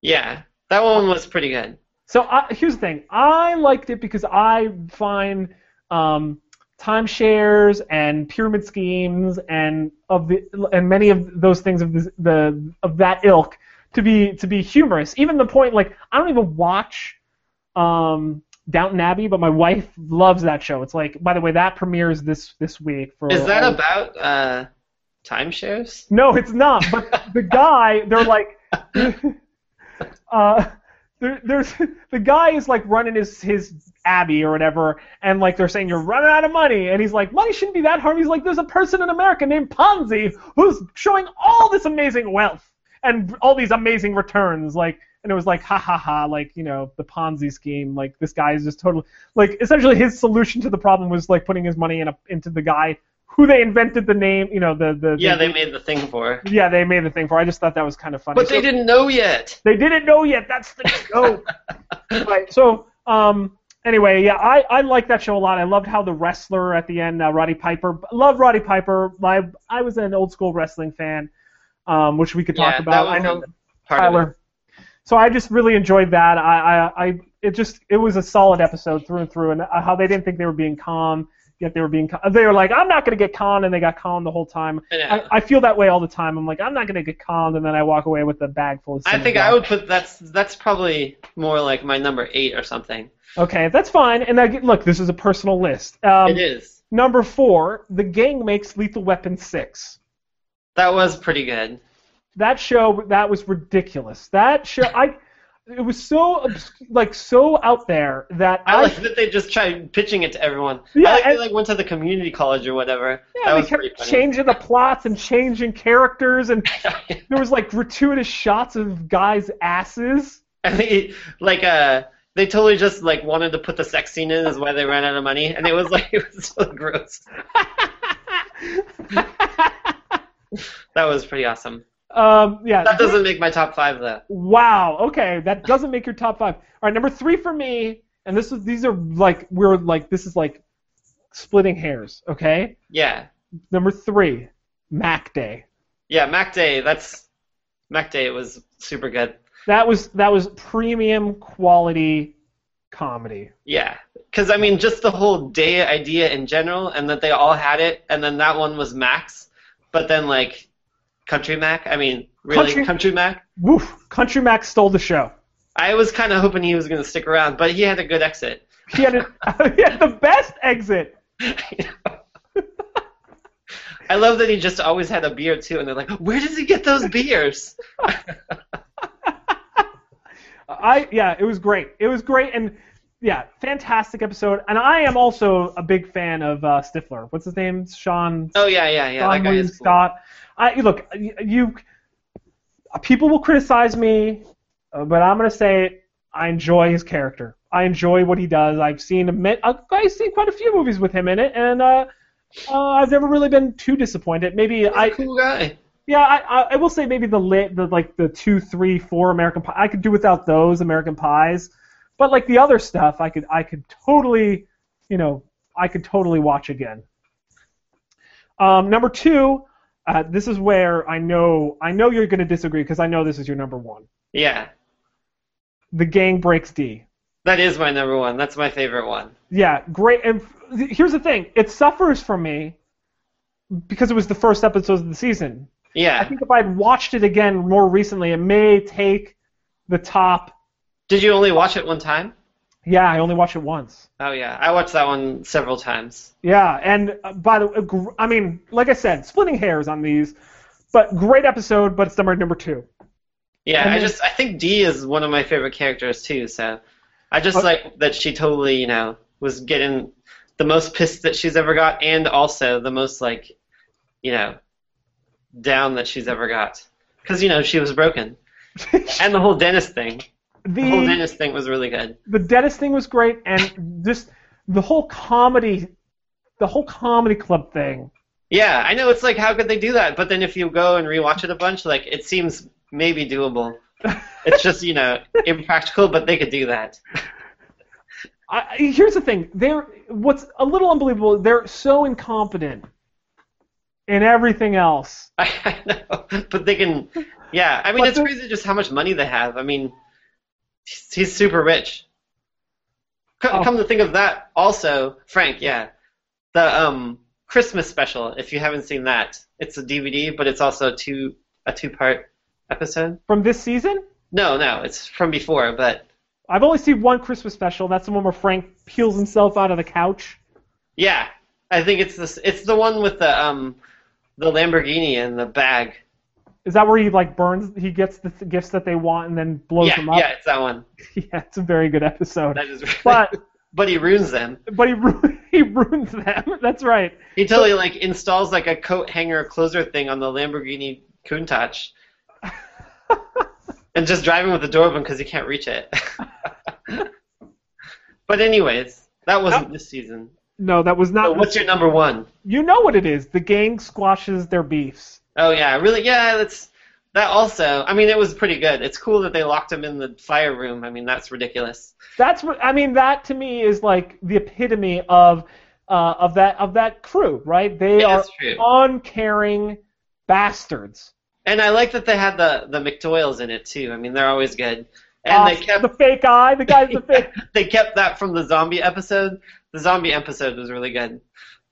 Yeah, that one was pretty good. So I, here's the thing. I liked it because I find um, timeshares and pyramid schemes and of the and many of those things of the, the of that ilk to be to be humorous. Even the point like I don't even watch um, Downton Abbey, but my wife loves that show. It's like by the way that premieres this this week for Is that all- about uh, timeshares? No, it's not. But the guy, they're like, uh, there, there's the guy is like running his his abbey or whatever, and like they're saying you're running out of money, and he's like, money shouldn't be that hard. He's like, there's a person in America named Ponzi who's showing all this amazing wealth and all these amazing returns, like. And it was like, ha ha ha, like, you know, the Ponzi scheme. Like, this guy is just totally. Like, essentially, his solution to the problem was, like, putting his money in a, into the guy who they invented the name, you know, the. the Yeah, the, they made the thing for. yeah, they made the thing for. I just thought that was kind of funny. But they So- didn't know yet. They didn't know yet. That's the joke. right. So, um, anyway, yeah, I, I like that show a lot. I loved how the wrestler at the end, uh, Roddy Piper, love Roddy Piper. I, I was an old school wrestling fan, um, which we could talk Yeah, about. I know Part of it. Tyler. So I just really enjoyed that. I, I, I, it just, it was a solid episode through and through, and uh, how they didn't think they were being calm, yet they were being. Con- they were like, I'm not gonna get conned, and they got conned the whole time. Yeah. I, I feel that way all the time. I'm like, I'm not gonna get conned, and then I walk away with a bag full of. Stuff. I think I would put that's that's probably more like my number eight or something. Okay, that's fine. And I get, look, this is a personal list. Um, it is. Number four, The Gang makes Lethal Weapon six. That was pretty good. That show, that was ridiculous. That show, I, it was so like so out there that I I, like that they just tried pitching it to everyone. Yeah, I like and- they like went to the community college or whatever. yeah, that they was kept funny. changing the plots and changing characters, and there was like gratuitous shots of guys' asses. And they, like uh they totally just like wanted to put the sex scene in is why they ran out of money and it was like it was so gross. That was pretty awesome. Um, yeah, That doesn't make my top five though. Wow. Okay, that doesn't make your top five. All right, number three for me, and this is these are like we're like this is like splitting hairs. Okay. Yeah. Number three, Mac Day. Yeah, Mac Day, that's Mac Day was super good. That was that was premium quality comedy. Yeah. Cause I mean just the whole day idea in general and that they all had it and then that one was Max. But then like Country Mac, I mean really Country- Country Mac? Woof. Country Mac stole the show. I was kind of hoping he was going to stick around, but he had a good exit. He had, a, he had the best exit. I love that he just always had a beer too, and they're like, "Where does he get those beers?" I yeah, it was great. It was great and yeah, fantastic episode. And I am also a big fan of uh, Stifler. What's his name? Sean Oh yeah, yeah, yeah. Sean that guy William is cool. Scott. I look, you, people will criticize me, uh, but I'm gonna say it. I enjoy his character. I enjoy what he does. I've seen a uh, I've seen quite a few movies with him in it, and uh, uh, I've never really been too disappointed. Maybe He's I, a cool guy. yeah, I, I, I will say maybe the lit, the like the two, three, four American Pie. I could do without those American Pies, but like the other stuff, I could, I could totally, you know, I could totally watch again. Um, number two, uh, this is where I know, I know you're going to disagree because I know this is your number one. Yeah, The Gang Breaks Dee. that is my number one. That's my favorite one. Yeah, great. And here's the thing: it suffers for me because it was the first episode of the season. Yeah. I think if I'd watched it again more recently, it may take the top. Did you only watch it one time? Yeah, I only watched it once. Oh yeah, I watched that one several times. Yeah, and uh, by the way, I mean, like I said, splitting hairs on these, but great episode. But it's number number two. Yeah, And I just I think Dee is one of my favorite characters too. So I just Oh. like that she totally you know was getting the most pissed that she's ever got, and also the most like you know down that she's ever got. Because you know she was broken, and the whole dentist thing. The whole the dentist thing was really good. the dentist thing was great, and just the whole comedy, the whole comedy club thing. Yeah, I know it's like how could they do that? But then if you go and rewatch it a bunch, like it seems maybe doable. It's just you know impractical, but they could do that. I, I- here's the thing: they're what's a little unbelievable. They're so incompetent in everything else. I know, but they can. Yeah, I mean But it's crazy just how much money they have. I mean, he's, super rich. Oh. Come to think of that, also Frank, yeah, the um Christmas special. If you haven't seen that, it's a DVD, but it's also two a two part episode. From this season? No, no, it's from before, but I've only seen one Christmas special. That's the one where Frank peels himself out of the couch. yeah, I think it's this. It's the one with the um the Lamborghini and the bag. Is that where he like burns? He gets the th- gifts that they want and then blows yeah, them up. yeah, it's that one. yeah, it's a very good episode. That is. But but he ruins them. but he ru- he ruins them. That's right. He totally like installs like a coat hanger closer thing on the Lamborghini Countach, and just driving with the door open because he can't reach it. but anyways, that wasn't this season. No, that was not. So what's your number one? You know what it is. The gang squashes their beefs. Oh yeah, really? Yeah, that's that. Also, I mean, it was pretty good. It's cool that they locked him in the fire room. I mean, that's ridiculous. That's what I mean. That to me is like the epitome of uh, of that of that crew, right? They Yeah, are uncaring bastards. And I like that they had the the McPoyles in it too. I mean, they're always good. And Uh, they kept the fake eye. The guy's the fake. they kept that from the zombie episode. The zombie episode was really good.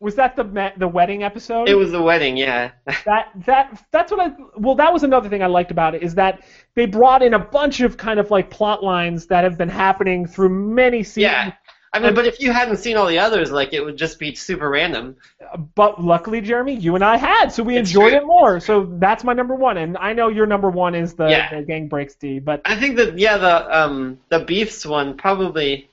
Was that the the wedding episode? It was the wedding, yeah. that that that's what I well that was another thing I liked about it is that they brought in a bunch of kind of like plot lines that have been happening through many seasons. yeah. I mean, but if you hadn't seen all the others, like it would just be super random. But luckily, Jeremy, you and I had, so we It's enjoyed true. it more. So that's my number one, and I know your number one is the, Yeah. the Gang Breaks Dee. But I think that yeah, the um the beefs one probably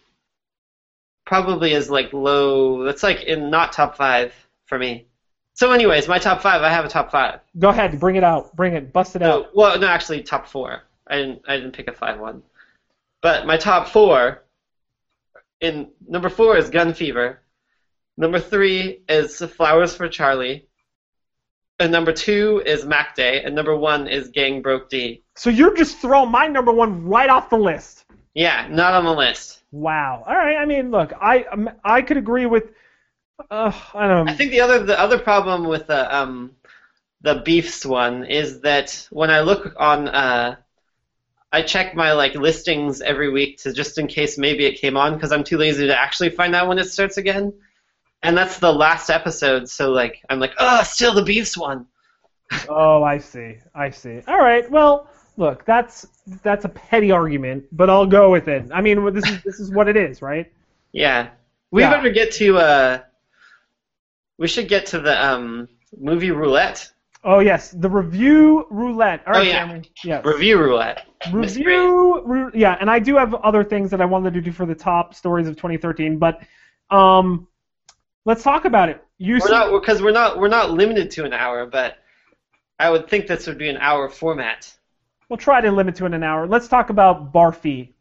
probably is like low. That's like in not top five for me. So, anyways, my top five. I have a top five. go ahead, bring it out, bring it, bust it No, out. well, no, actually, top four. I didn't. I didn't pick a five one. But my top four. In number four is Gun Fever. Number three is Flowers for Charlie. And number two is Mac Day. And number one is Gang Broke Dee. So you're just throwing my number one right off the list. Yeah, not on the list. Wow. All right. I mean, look, I um, I could agree with. Uh, I don't. Know. I think the other the other problem with the um the beefs one is that when I look on uh I check my like listings every week to just in case maybe it came on because I'm too lazy to actually find out when it starts again. And that's the last episode, so like I'm like, oh, still the beefs one. Oh, I see. I see. All right. Well, look, that's that's a petty argument, but I'll go with it. I mean, this is this is what it is, right? Yeah, we Yeah. better get to uh, we should get to the um movie roulette Oh yes, the review roulette. All right, Oh, yeah. Jeremy. Yes. review roulette. Review, ru- yeah, and I do have other things that I wanted to do for the top stories of 2013, but um, let's talk about it. You We're not because we're not we're not limited to an hour, but I would think this would be an hour format. We'll try to limit to in an hour. Let's talk about Barfi.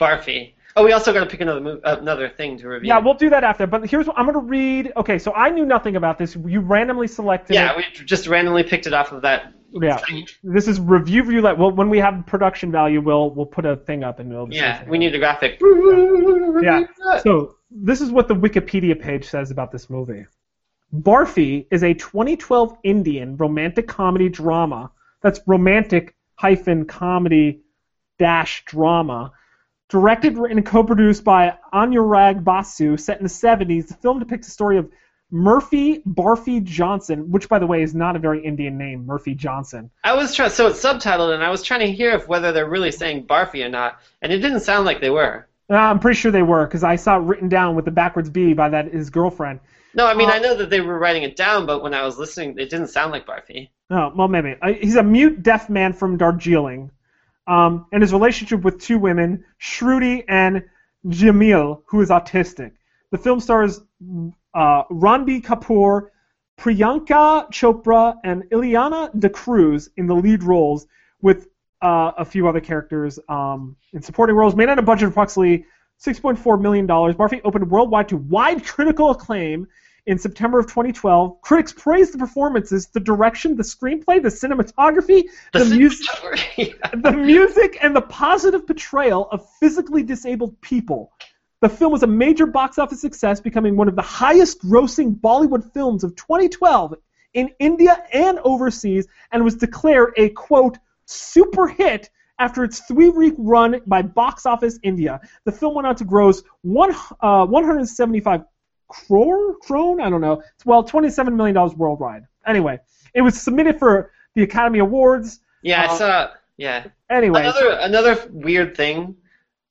Barfi. Oh, we also got to pick another mov- uh, another thing to review. Yeah, we'll do that after. But here's what I'm going to read. Okay, so I knew nothing about this. You randomly selected. yeah, it. we just randomly picked it off of that. Yeah. site. This is review roulette. Well, when we have production value, we'll we'll put a thing up and we'll. Yeah, we need a graphic. Yeah. So this is what the Wikipedia page says about this movie. Barfi is a 2012 Indian romantic comedy drama. That's romantic hyphen comedy dash drama. Directed written, and co-produced by Anurag Basu, set in the 70s, the film depicts the story of Murphy Barfi Johnson, which, by the way, is not a very Indian name, Murphy Johnson. I was trying, so it's subtitled, and I was trying to hear if whether they're really saying Barfi or not, and it didn't sound like they were. Uh, I'm pretty sure they were, because I saw it written down with the backwards B by that his girlfriend. No, I mean Uh, I know that they were writing it down, but when I was listening, it didn't sound like Barfi. Well, maybe. Uh, He's a mute deaf man from Darjeeling. Um, and his relationship with two women, Shruti and Jhilmil, who is autistic. The film stars uh, Kapoor, Priyanka Chopra, and Ileana D'Cruz in the lead roles, with uh, a few other characters um, in supporting roles. Made on a budget of approximately $6.4 million, Barfi opened worldwide to wide critical acclaim in September of 2012. Critics praised the performances, the direction, the screenplay, the cinematography, the, music, cinematography. the music, and the positive portrayal of physically disabled people. The film was a major box office success, becoming one of the highest grossing Bollywood films of 2012 in India and overseas, and was declared a quote super hit after its three-week run by Box Office India. The film went on to gross one, uh, 175 crore, crone, I don't know. Well, 27 million dollars worldwide. Anyway, it was submitted for the Academy Awards. Yeah, I Uh, saw. Yeah. Anyway, Another another weird thing.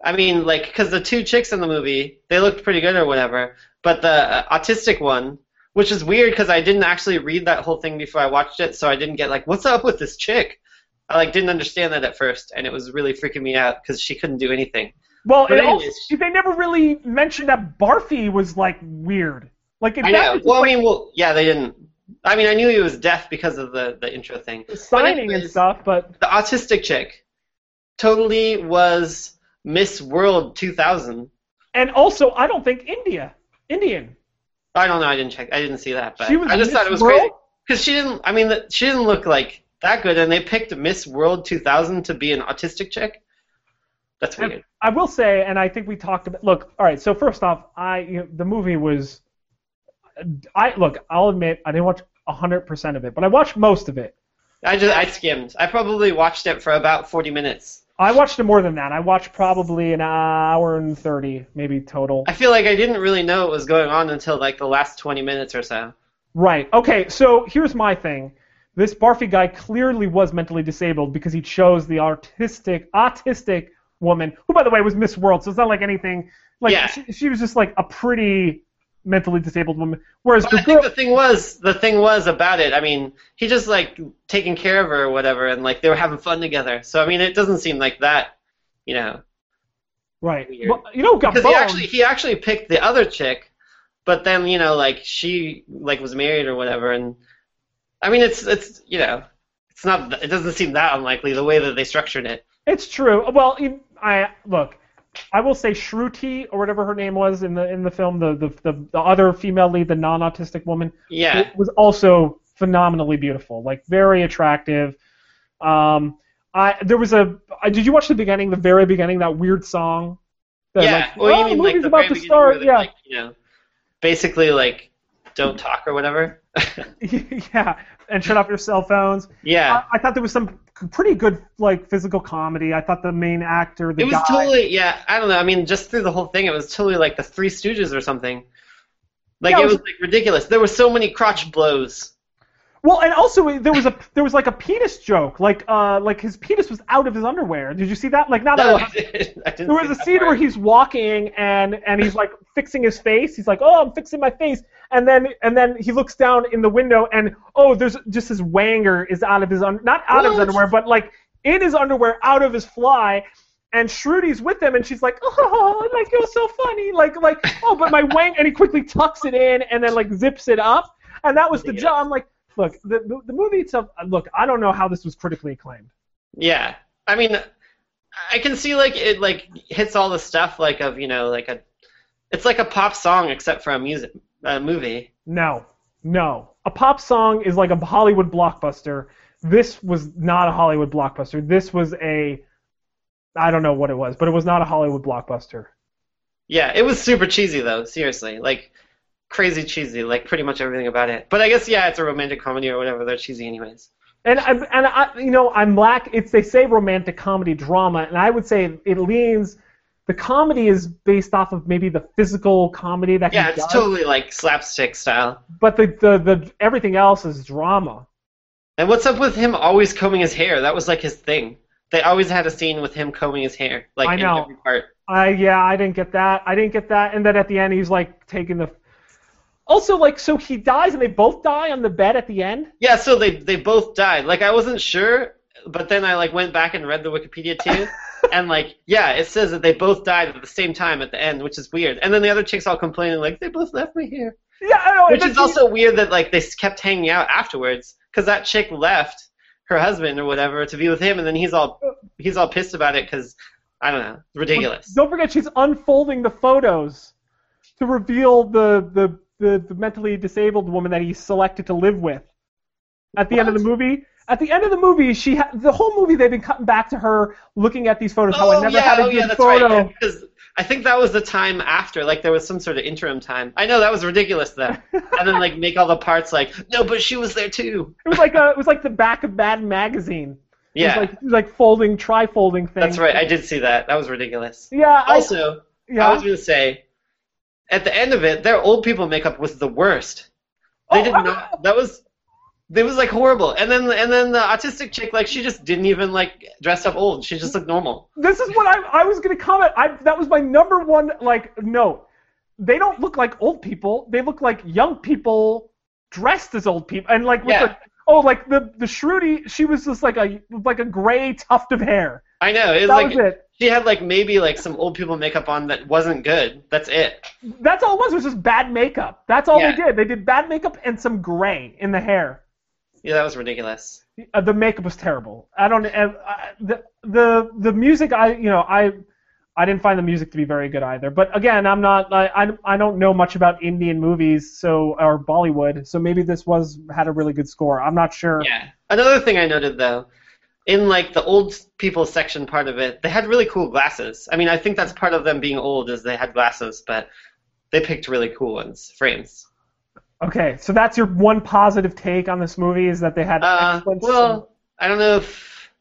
I mean, like, because the two chicks in the movie, they looked pretty good or whatever, but the uh, autistic one, which is weird because I didn't actually read that whole thing before I watched it, so I didn't get like, what's up with this chick? I like didn't understand that at first, and it was really freaking me out because she couldn't do anything. Well, but also, they never really mentioned that Barfi was like weird. Like it I know. was Well, I mean, well, yeah, they didn't. I mean, I knew he was deaf because of the the intro thing. the signing and stuff, but The autistic chick totally was Miss World 2000. and also I don't think India, Indian. I don't know. I didn't check. I didn't see that, but She was I just Miss thought it was World? crazy because she didn't. I mean, she didn't look like that good, and they picked Miss World 2000 to be an autistic chick. That's And. I will say, and I think we talked about. Look, all right. So first off, I you know, the movie was. I look. I'll admit I didn't watch hundred percent of it, but I watched most of it. I just I skimmed. I probably watched it for about 40 minutes. I watched it more than that. I watched probably an hour and thirty, maybe total. I feel like I didn't really know what was going on until like the last 20 minutes or so. Right. Okay. So here's my thing. This Barfi guy clearly was mentally disabled because he chose the artistic, autistic woman, who, by the way, was Miss World. So it's not like anything. Like Yeah. she, she was just like a pretty mentally disabled woman. Whereas But the I think girl, the thing was the thing was about it. I mean, he just like taking care of her or whatever, and like they were having fun together. So I mean, it doesn't seem like that, you know. right? weird. Well, you know, got Because he actually he actually picked the other chick, but then you know like she like was married or whatever, and I mean it's it's you know it's not it doesn't seem that unlikely the way that they structured it. It's true. Well, I look. I will say Shruti or whatever her name was in the in the film, the the the, the other female lead, the non-autistic woman. Yeah, it was also phenomenally beautiful, like very attractive. Um, I there was a. I, did you watch the beginning, the very beginning, that weird song? That, yeah. like, well, oh, you mean the like the about to start. Yeah, like, you know, basically like don't talk or whatever. yeah, and shut off your cell phones. yeah. I, I thought there was some pretty good like physical comedy. I thought the main actor, the It was guy, totally yeah. I don't know. I mean, just through the whole thing, it was totally like the Three Stooges or something. Like Yeah, it it was- was like ridiculous. There were so many crotch blows. Well, and also there was a there was like a penis joke, like uh like his penis was out of his underwear. Did you see that? Like not No, that I didn't, I didn't There was a scene part. where he's walking and and he's like fixing his face. He's like, "Oh, I'm fixing my face," and then and then he looks down in the window and oh, there's just his wanger is out of his un- not out of his underwear, but like in his underwear, out of his fly. And Shruti's with him, and she's like, "Oh, like it was so funny, like like oh, but my wang," and he quickly tucks it in and then like zips it up, and that was the job. I'm like, look, the, the the movie itself. Uh, look, I don't know how this was critically acclaimed. Yeah, I mean, I can see like it like hits all the stuff like of you know like a, it's like a pop song except for a music a movie. No, no. A pop song is like a Hollywood blockbuster. This was not a Hollywood blockbuster. This was a, I don't know what it was, but it was not a Hollywood blockbuster. Yeah, it was super cheesy though. Seriously, like crazy cheesy, like pretty much everything about it. But I guess yeah, it's a romantic comedy or whatever. They're cheesy anyways. And I, and I, you know, I'm lack. It's they say romantic comedy drama, and I would say it leans. The comedy is based off of maybe the physical comedy that Yeah, it's does, totally like slapstick style. but the, the the everything else is drama. And what's up with him always combing his hair? That was like his thing. They always had a scene with him combing his hair, like I in know. every part. I yeah, I didn't get that. I didn't get that. And then at the end, he's like taking the. Also, like, so he dies, and they both die on the bed at the end. Yeah, so they they both died. Like I wasn't sure, but then I like went back and read the Wikipedia too, and like yeah, it says that they both died at the same time at the end, which is weird. And then the other chicks all complaining like they both left me here, Yeah, I know. which is he- also weird that like they kept hanging out afterwards because that chick left her husband or whatever to be with him, and then he's all he's all pissed about it because I don't know, ridiculous. Don't forget, she's unfolding the photos to reveal the the, the, the mentally disabled woman that he selected to live with. At the end of the movie, at the end of the movie, she ha- the whole movie they've been cutting back to her looking at these photos. how I Oh never yeah, had a oh good yeah, that's photo. right. Because I think that was the time after, like there was some sort of interim time. I know that was ridiculous though. and then like make all the parts like, no, but she was there too. It was like a, it was like the back of Mad magazine. It Yeah, was like, it was like folding, tri-folding thing. that's right. I did see that. That was ridiculous. Yeah. I, Also, yeah. I was gonna say, at the end of it, their old people makeup was the worst. They Oh, did not. That was. It was like horrible, and then and then the autistic chick, like she just didn't even like dress up old. She just looked normal. This is what I, I was going to comment. I, that was my number one like note. They don't look like old people. They look like young people dressed as old people, and like with Yeah. the oh like the the Shruti, she was just like a like a gray tuft of hair. I know. It That like was it. She had like maybe like some old people makeup on that wasn't good. That's it. That's all it was. It Was just bad makeup. That's all Yeah. they did. They did bad makeup and some gray in the hair. Yeah, that was ridiculous. Uh, the makeup was terrible. I don't. Uh, the the the music. I you know I. I didn't find the music to be very good either. But again, I'm not. I, I, I don't know much about Indian movies, so or Bollywood. So maybe this was had a really good score. I'm not sure. Yeah. Another thing I noted though, in like the old people section part of it, they had really cool glasses. I mean, I think that's part of them being old is they had glasses, but they picked really cool ones, frames. Okay, so that's your one positive take on this movie is that they had Uh, well, I don't know if.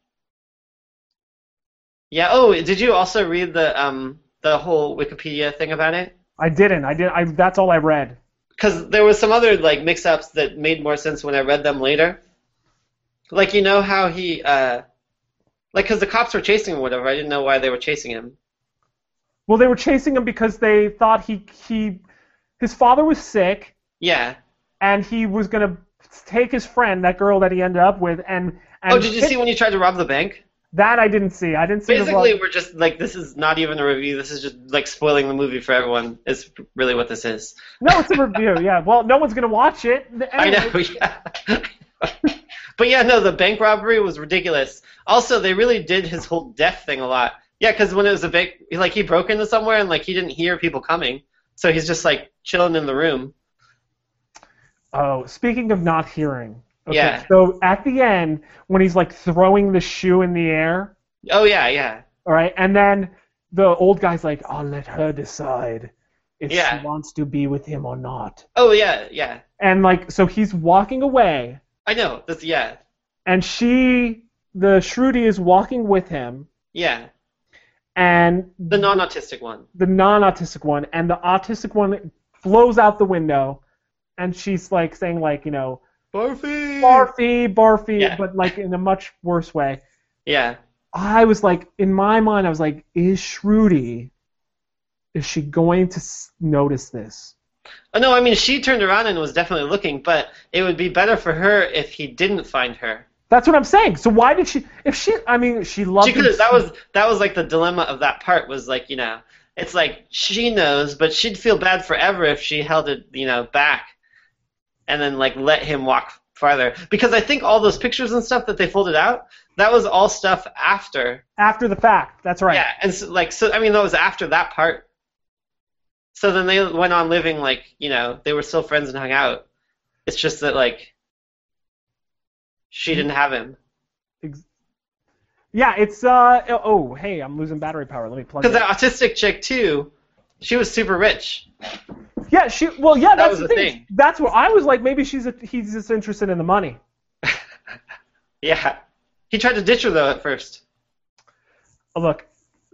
Yeah. Oh, did you also read the um the whole Wikipedia thing about it? I didn't. I did. I that's all I read. Because there was some other like mix-ups that made more sense when I read them later. Like you know how he uh, like because the cops were chasing him or whatever. I didn't know why they were chasing him. Well, they were chasing him because they thought he he his father was sick Yeah. and he was gonna take his friend, that girl that he ended up with, and, and Oh, did you see when he tried to rob the bank? that? I didn't see. I didn't see. Basically, we're just like this is not even a review. This is just like spoiling the movie for everyone. Is really what this is. no, it's a review. Yeah. Well, no one's gonna watch it. I know. Yeah. but yeah, no, the bank robbery was ridiculous. Also, they really did his whole death thing a lot. Yeah, because when it was a bank, like he broke into somewhere and like he didn't hear people coming, so he's just like chilling in the room. Oh, speaking of not hearing. Okay, Yeah. So at the end, when he's like throwing the shoe in the air, Oh yeah, yeah, all right, and then the old guy's like, "I'll let her decide if Yeah. she wants to be with him or not." oh yeah, yeah. And like, so he's walking away, I know. That's yeah, and she, the Shruti, is walking with him, yeah. and The non-autistic one. the non-autistic one, and the autistic one flows out the window, and she's like saying like, you know, Barfi. barfy, barfy, Yeah. but like in a much worse way. Yeah. I was like, in my mind, I was like, is Shruti, is she going to notice this? Oh no, I mean she turned around and was definitely looking, but it would be better for her if he didn't find her. That's what I'm saying. So why did she? If she, I mean, she loved. She could. That was that was like the dilemma of that part was like you know it's like she knows, but she'd feel bad forever if she held it you know back, and then like let him walk farther. Because I think all those pictures and stuff that they folded out, that was all stuff after. after the fact. That's right. Yeah, and so, like so, I mean that was after that part. So then they went on living like you know they were still friends and hung out. It's just that like she didn't have him. Yeah, it's uh oh hey, I'm losing battery power. Let me plug. Because that autistic chick too, she was super rich. Yeah, she. Well, yeah, that's was the the thing. thing. That's what I was like. Maybe she's a, he's just interested in the money. Yeah. He tried to ditch her though at first. Oh, Look,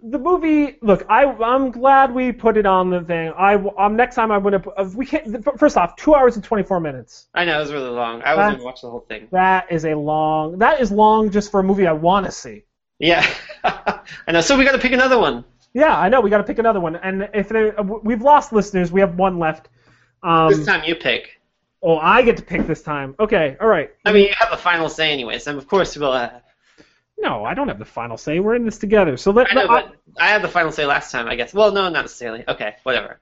the movie. Look, I I'm glad we put it on the thing. I um next time I'm gonna uh, we can't. First off, two hours and 24 minutes. I know it was really long. I wasn't That's- gonna watch the whole thing. That is a long. That is long just for a movie I want to see. Yeah. I know. So we got to pick another one. Yeah, I know. We got to pick another one. And if there, uh, we've lost listeners, we have one left. Um, This time you pick. oh, I get to pick this time. Okay, all right. I mean, you have a final say anyways, and of course we'll. Uh, No, I don't have the final say. We're in this together. So let. I know, let- but I had the final say last time, I guess. Well, no, not necessarily. Okay, whatever.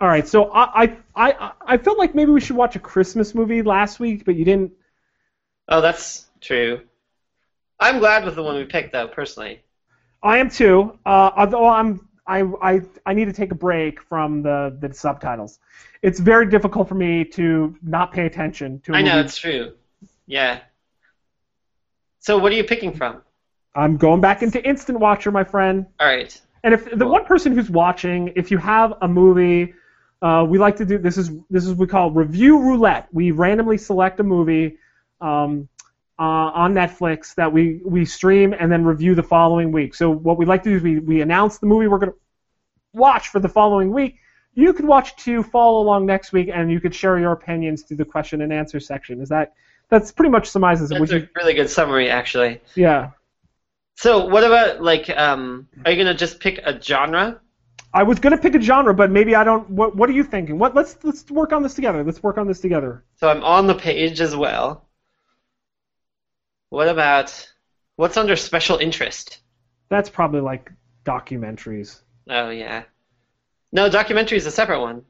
all right. So I, I, I, I felt like maybe we should watch a Christmas movie last week, but you didn't. Oh, that's true. I'm glad with the one we picked, though, personally. I am too. Uh, although I'm, I, I, I need to take a break from the the subtitles. It's very difficult for me to not pay attention to. a I know it's true. Yeah. So what are you picking from? I'm going back into Instant Watcher, my friend. All right. And if the Cool. one person who's watching, if you have a movie, uh, we like to do this is this is what we call review roulette. We randomly select a movie um, uh, on Netflix that we we stream and then review the following week. So what we like to do is we we announce the movie we're going to watch for the following week. you could watch two, follow along next week, and you could share your opinions through the question and answer section. Is that that's pretty much summarizes it? That's a you, really good summary, actually. yeah. So, what about like, um, are you gonna just pick a genre? I was gonna pick a genre, but maybe I don't. What What are you thinking? What Let's let's work on this together. Let's work on this together. So I'm on the page as well. What about what's under special interest? That's probably like documentaries. Oh yeah. No, documentary is a separate one.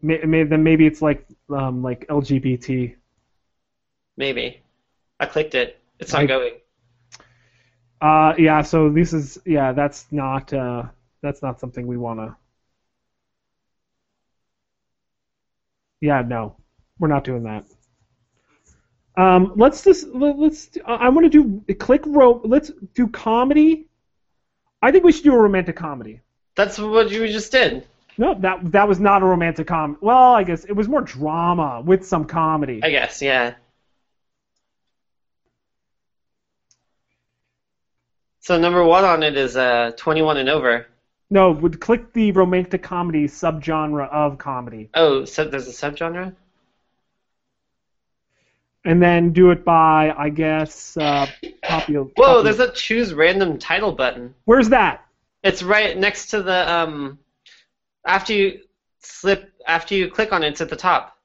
May, may, then maybe it's like um, like LGBT. Maybe. I clicked it. It's not I- going. Uh, yeah. So this is yeah. That's not uh, that's not something we wanna. Yeah, no, we're not doing that. Um, let's just let, let's. I want to do click ro. Let's do comedy. I think we should do a romantic comedy. That's what you just did. No, that that was not a romantic comedy. Well, I guess it was more drama with some comedy. I guess, yeah. So number one on it is uh, 21 and over. No, would click the romantic comedy subgenre of comedy, Oh, so there's a subgenre? and then do it by I guess uh, popular. Whoa, there's a choose random title button. Where's that? It's right next to the um after you slip after you click on it, it's at the top.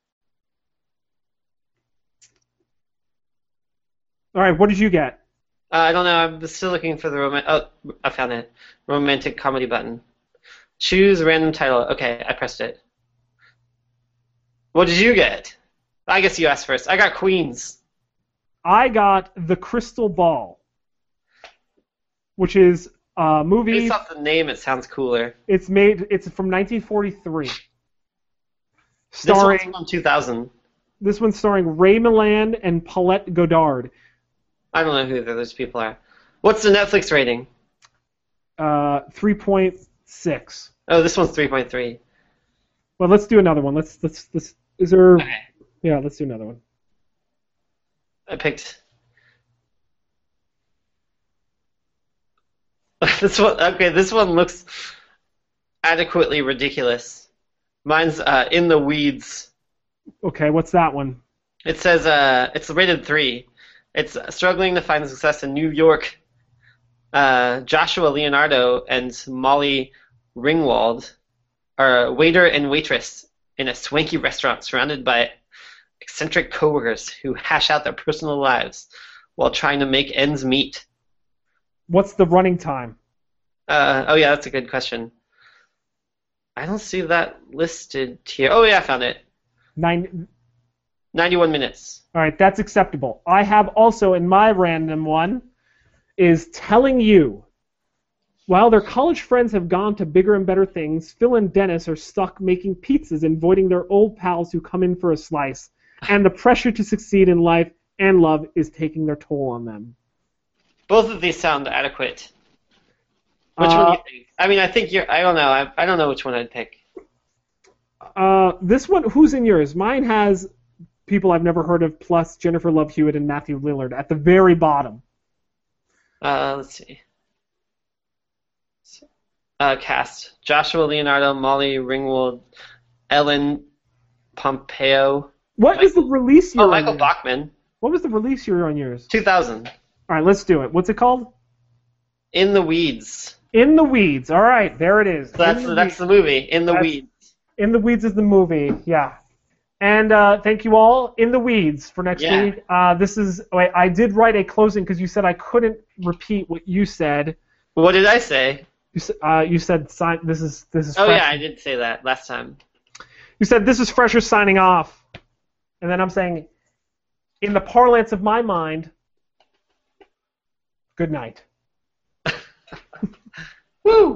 All right, what did you get? Uh, I don't know. I'm still looking for the roman. Oh, I found it. Romantic comedy button. Choose random title. Okay, I pressed it. What did you get? I guess you asked first. I got Queens. I got The Crystal Ball, which is a movie. Based off the name, it sounds cooler. It's made. It's from 1943. This Starring one's from 2000. this one's starring Ray Milland and Paulette Goddard. I don't know who those people are. What's the Netflix rating? Uh, 3.6. Oh, this one's 3.3. Well, let's do another one. Let's let's let's. Is there? Okay. Yeah, let's do another one. I picked. this one. Okay, this one looks adequately ridiculous. Mine's uh, in the weeds. Okay, what's that one? It says uh, it's rated three. It's struggling to find success in New York. Uh, Joshua Leonardo and Molly Ringwald are a waiter and waitress in a swanky restaurant surrounded by eccentric coworkers who hash out their personal lives while trying to make ends meet. What's the running time? Uh, oh yeah, that's a good question. I don't see that listed here. Oh yeah, I found it. Nine. 91 minutes. All right, that's acceptable. I have also in my random one is telling you. While their college friends have gone to bigger and better things, Phil and Dennis are stuck making pizzas and avoiding their old pals who come in for a slice. And the pressure to succeed in life and love is taking their toll on them. Both of these sound adequate. Which Uh, one do you think? I mean, I think you're. I don't know. I, I don't know which one I'd pick. Uh, this one, who's in yours? Mine has people I've never heard of, plus Jennifer Love Hewitt and Matthew Lillard at the very bottom. Uh, let's see. Uh, cast: Joshua Leonardo, Molly Ringwald, Ellen Pompeo. What What is the release year? Oh, Michael yours? Bachman. What was the release year on yours? 2000. All right, let's do it. What's it called? In the Weeds. In the Weeds. All right, there it is. That's In the that's Weeds. the movie. In the That's- Weeds. In the Weeds is the movie. Yeah. And uh, thank you all. In the Weeds for next Yeah. week. Uh, this is. Wait, I did write a closing because you said I couldn't repeat what you said. What did I say? You, uh, you said sign. This is this is. Oh fresh. yeah, I did say that last time. You said this is Fresher signing off, and then I'm saying, in the parlance of my mind, good night. Woo!